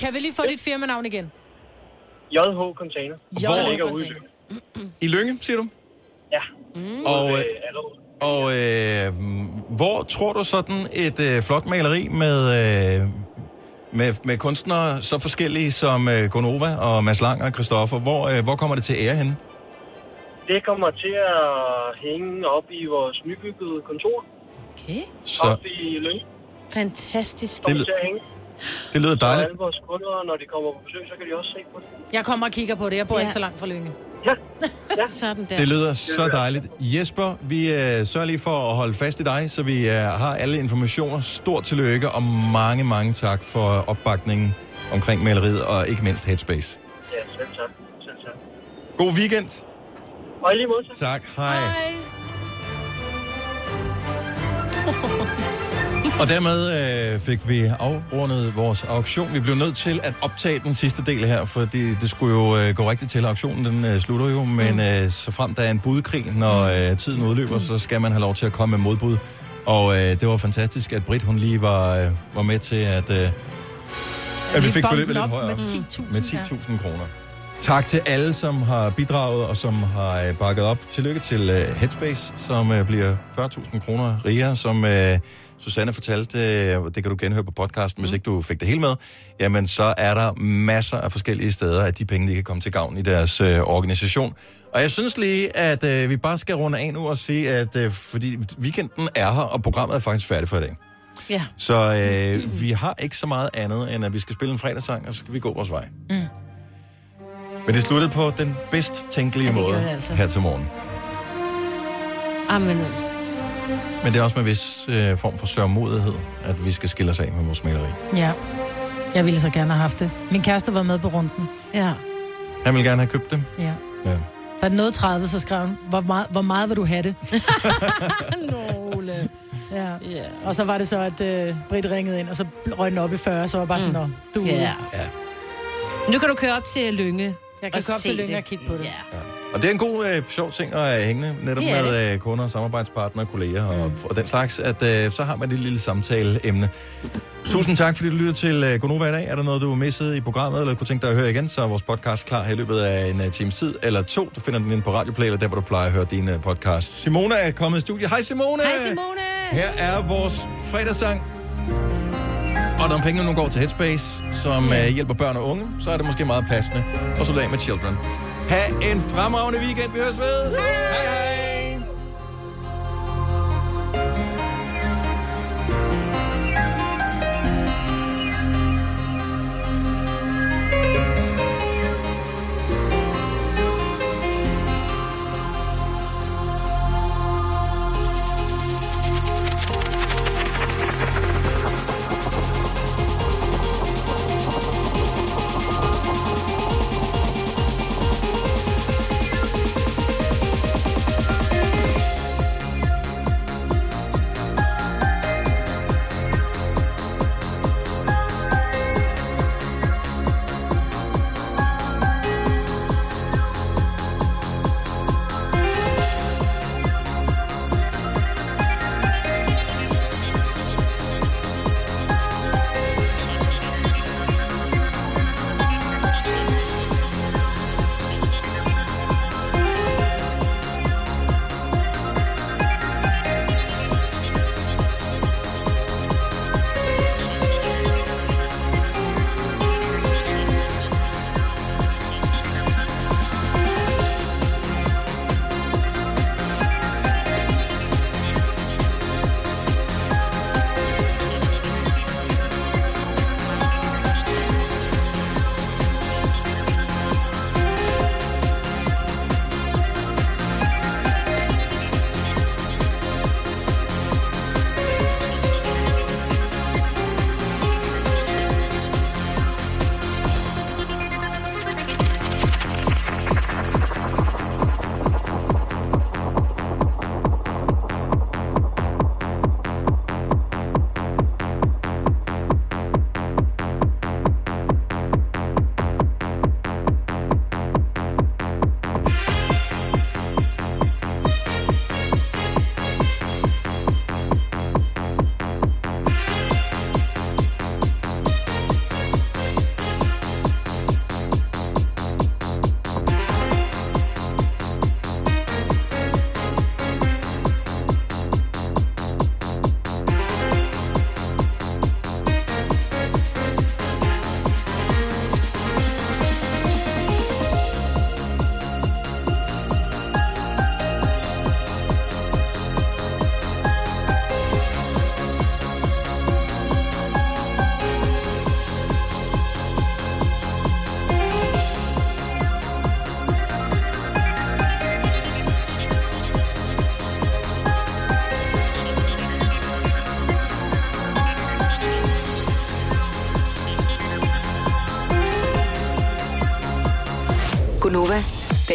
Kan vi lige få dit firmanavn igen? JH Container. Hvor- ligger ude i Lyng. I Lønge, siger du? Ja. Og, øh, og øh, hvor tror du sådan et øh, flot maleri med, øh, med, med kunstnere så forskellige som øh, Gonova og Mads Lang og Christoffer, hvor, øh, hvor kommer det til ære henne? Det kommer til at hænge op i vores nybyggede kontor. Okay. Så Op i Lyng. Fantastisk. Det- hænge. det lyder Så dejligt. alle vores kunder, når de kommer på besøg, så kan de også se på det. Jeg kommer og kigger på det. Jeg bor Ja. ja. ikke så langt fra Lønge. Sådan der. Det lyder så dejligt. Jesper, vi øh, sørger lige for at holde fast i dig, så vi øh, har alle informationer. Stort tillykke og mange, mange tak for opbakningen omkring maleriet og ikke mindst Headspace. Ja, selv tak. Selv tak. God weekend. Og lige måde. Tak. Hej. Og dermed øh, fik vi afrundet vores auktion. Vi blev nødt til at optage den sidste del her, fordi det skulle jo øh, gå rigtigt til. Auktionen den øh, slutter jo, men øh, så frem der er en budkrig, når øh, tiden udløber, så skal man have lov til at komme med modbud. Og øh, det var fantastisk, at Britt hun lige var, øh, var med til, at, øh, at vi fik beløbet lidt højere. med 10.000, Med 10.000 kroner. Tak til alle, som har bidraget og som har øh, bakket op. Tillykke til øh, Headspace, som øh, bliver 40.000 kroner rigere, som øh, Susanne fortalte, øh, det kan du genhøre på podcasten, hvis ikke du fik det hele med, jamen så er der masser af forskellige steder, at de penge, de kan komme til gavn i deres øh, organisation. Og jeg synes lige, at øh, vi bare skal runde af nu og sige, at øh, fordi weekenden er her, og programmet er faktisk færdigt for i dag. Ja. Så øh, vi har ikke så meget andet, end at vi skal spille en fredagssang, og så skal vi gå vores vej. Mm. Men det sluttede på den bedst tænkelige Ja, måde altså. her til morgen. Amen. Men det er også med en vis øh, form for sørmodighed, at vi skal skille os af med vores maleri. Ja. Jeg ville så gerne have haft det. Min kæreste var med på runden. Ja. Han vil gerne have købt det. Ja. Ja. Da den nåede 30, så skrev hun, hvor meget, hvor meget vil du have det? Nogle. Ja. Yeah. Og så var det så, at øh, Britt ringede ind, og så røg den op i 40, så var bare sådan, Mm. du... Ja. Ja. Nu kan du køre op til Lynge. Jeg kan og gå op se til Lynge det. og kigge på det. Ja. Og det er en god, øh, sjov ting at have hængende, netop Det med øh, kunder, samarbejdspartnere, kolleger og, og den slags, at øh, så har man et lille samtaleemne. Tusind tak, fordi du lyttede til øh, Gonova i dag. Er der noget, du har misset i programmet, eller kunne tænke dig at høre igen, så er vores podcast klar her i løbet af en uh, times tid, eller to. Du finder den inde på Radioplay, eller der, hvor du plejer at høre dine uh, podcast. Simone er kommet i studiet. Hej Simone! Hej Simone! Her er vores fredagssang. Og når pengene nu går til Headspace, som uh, hjælper børn og unge, så er det måske meget passende at slutte af med Children. Ha' en fremragende weekend. Vi høres ved. Hej hej!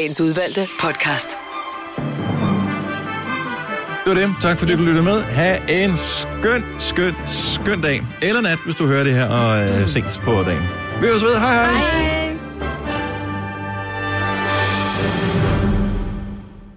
Dagens udvalgte podcast. Det var det. Tak fordi du lyttede med. Ha' en skøn, skøn, skøn dag. Eller nat, hvis du hører det her og øh, ses på dagen. Vi høres ved. Hej hej. hej.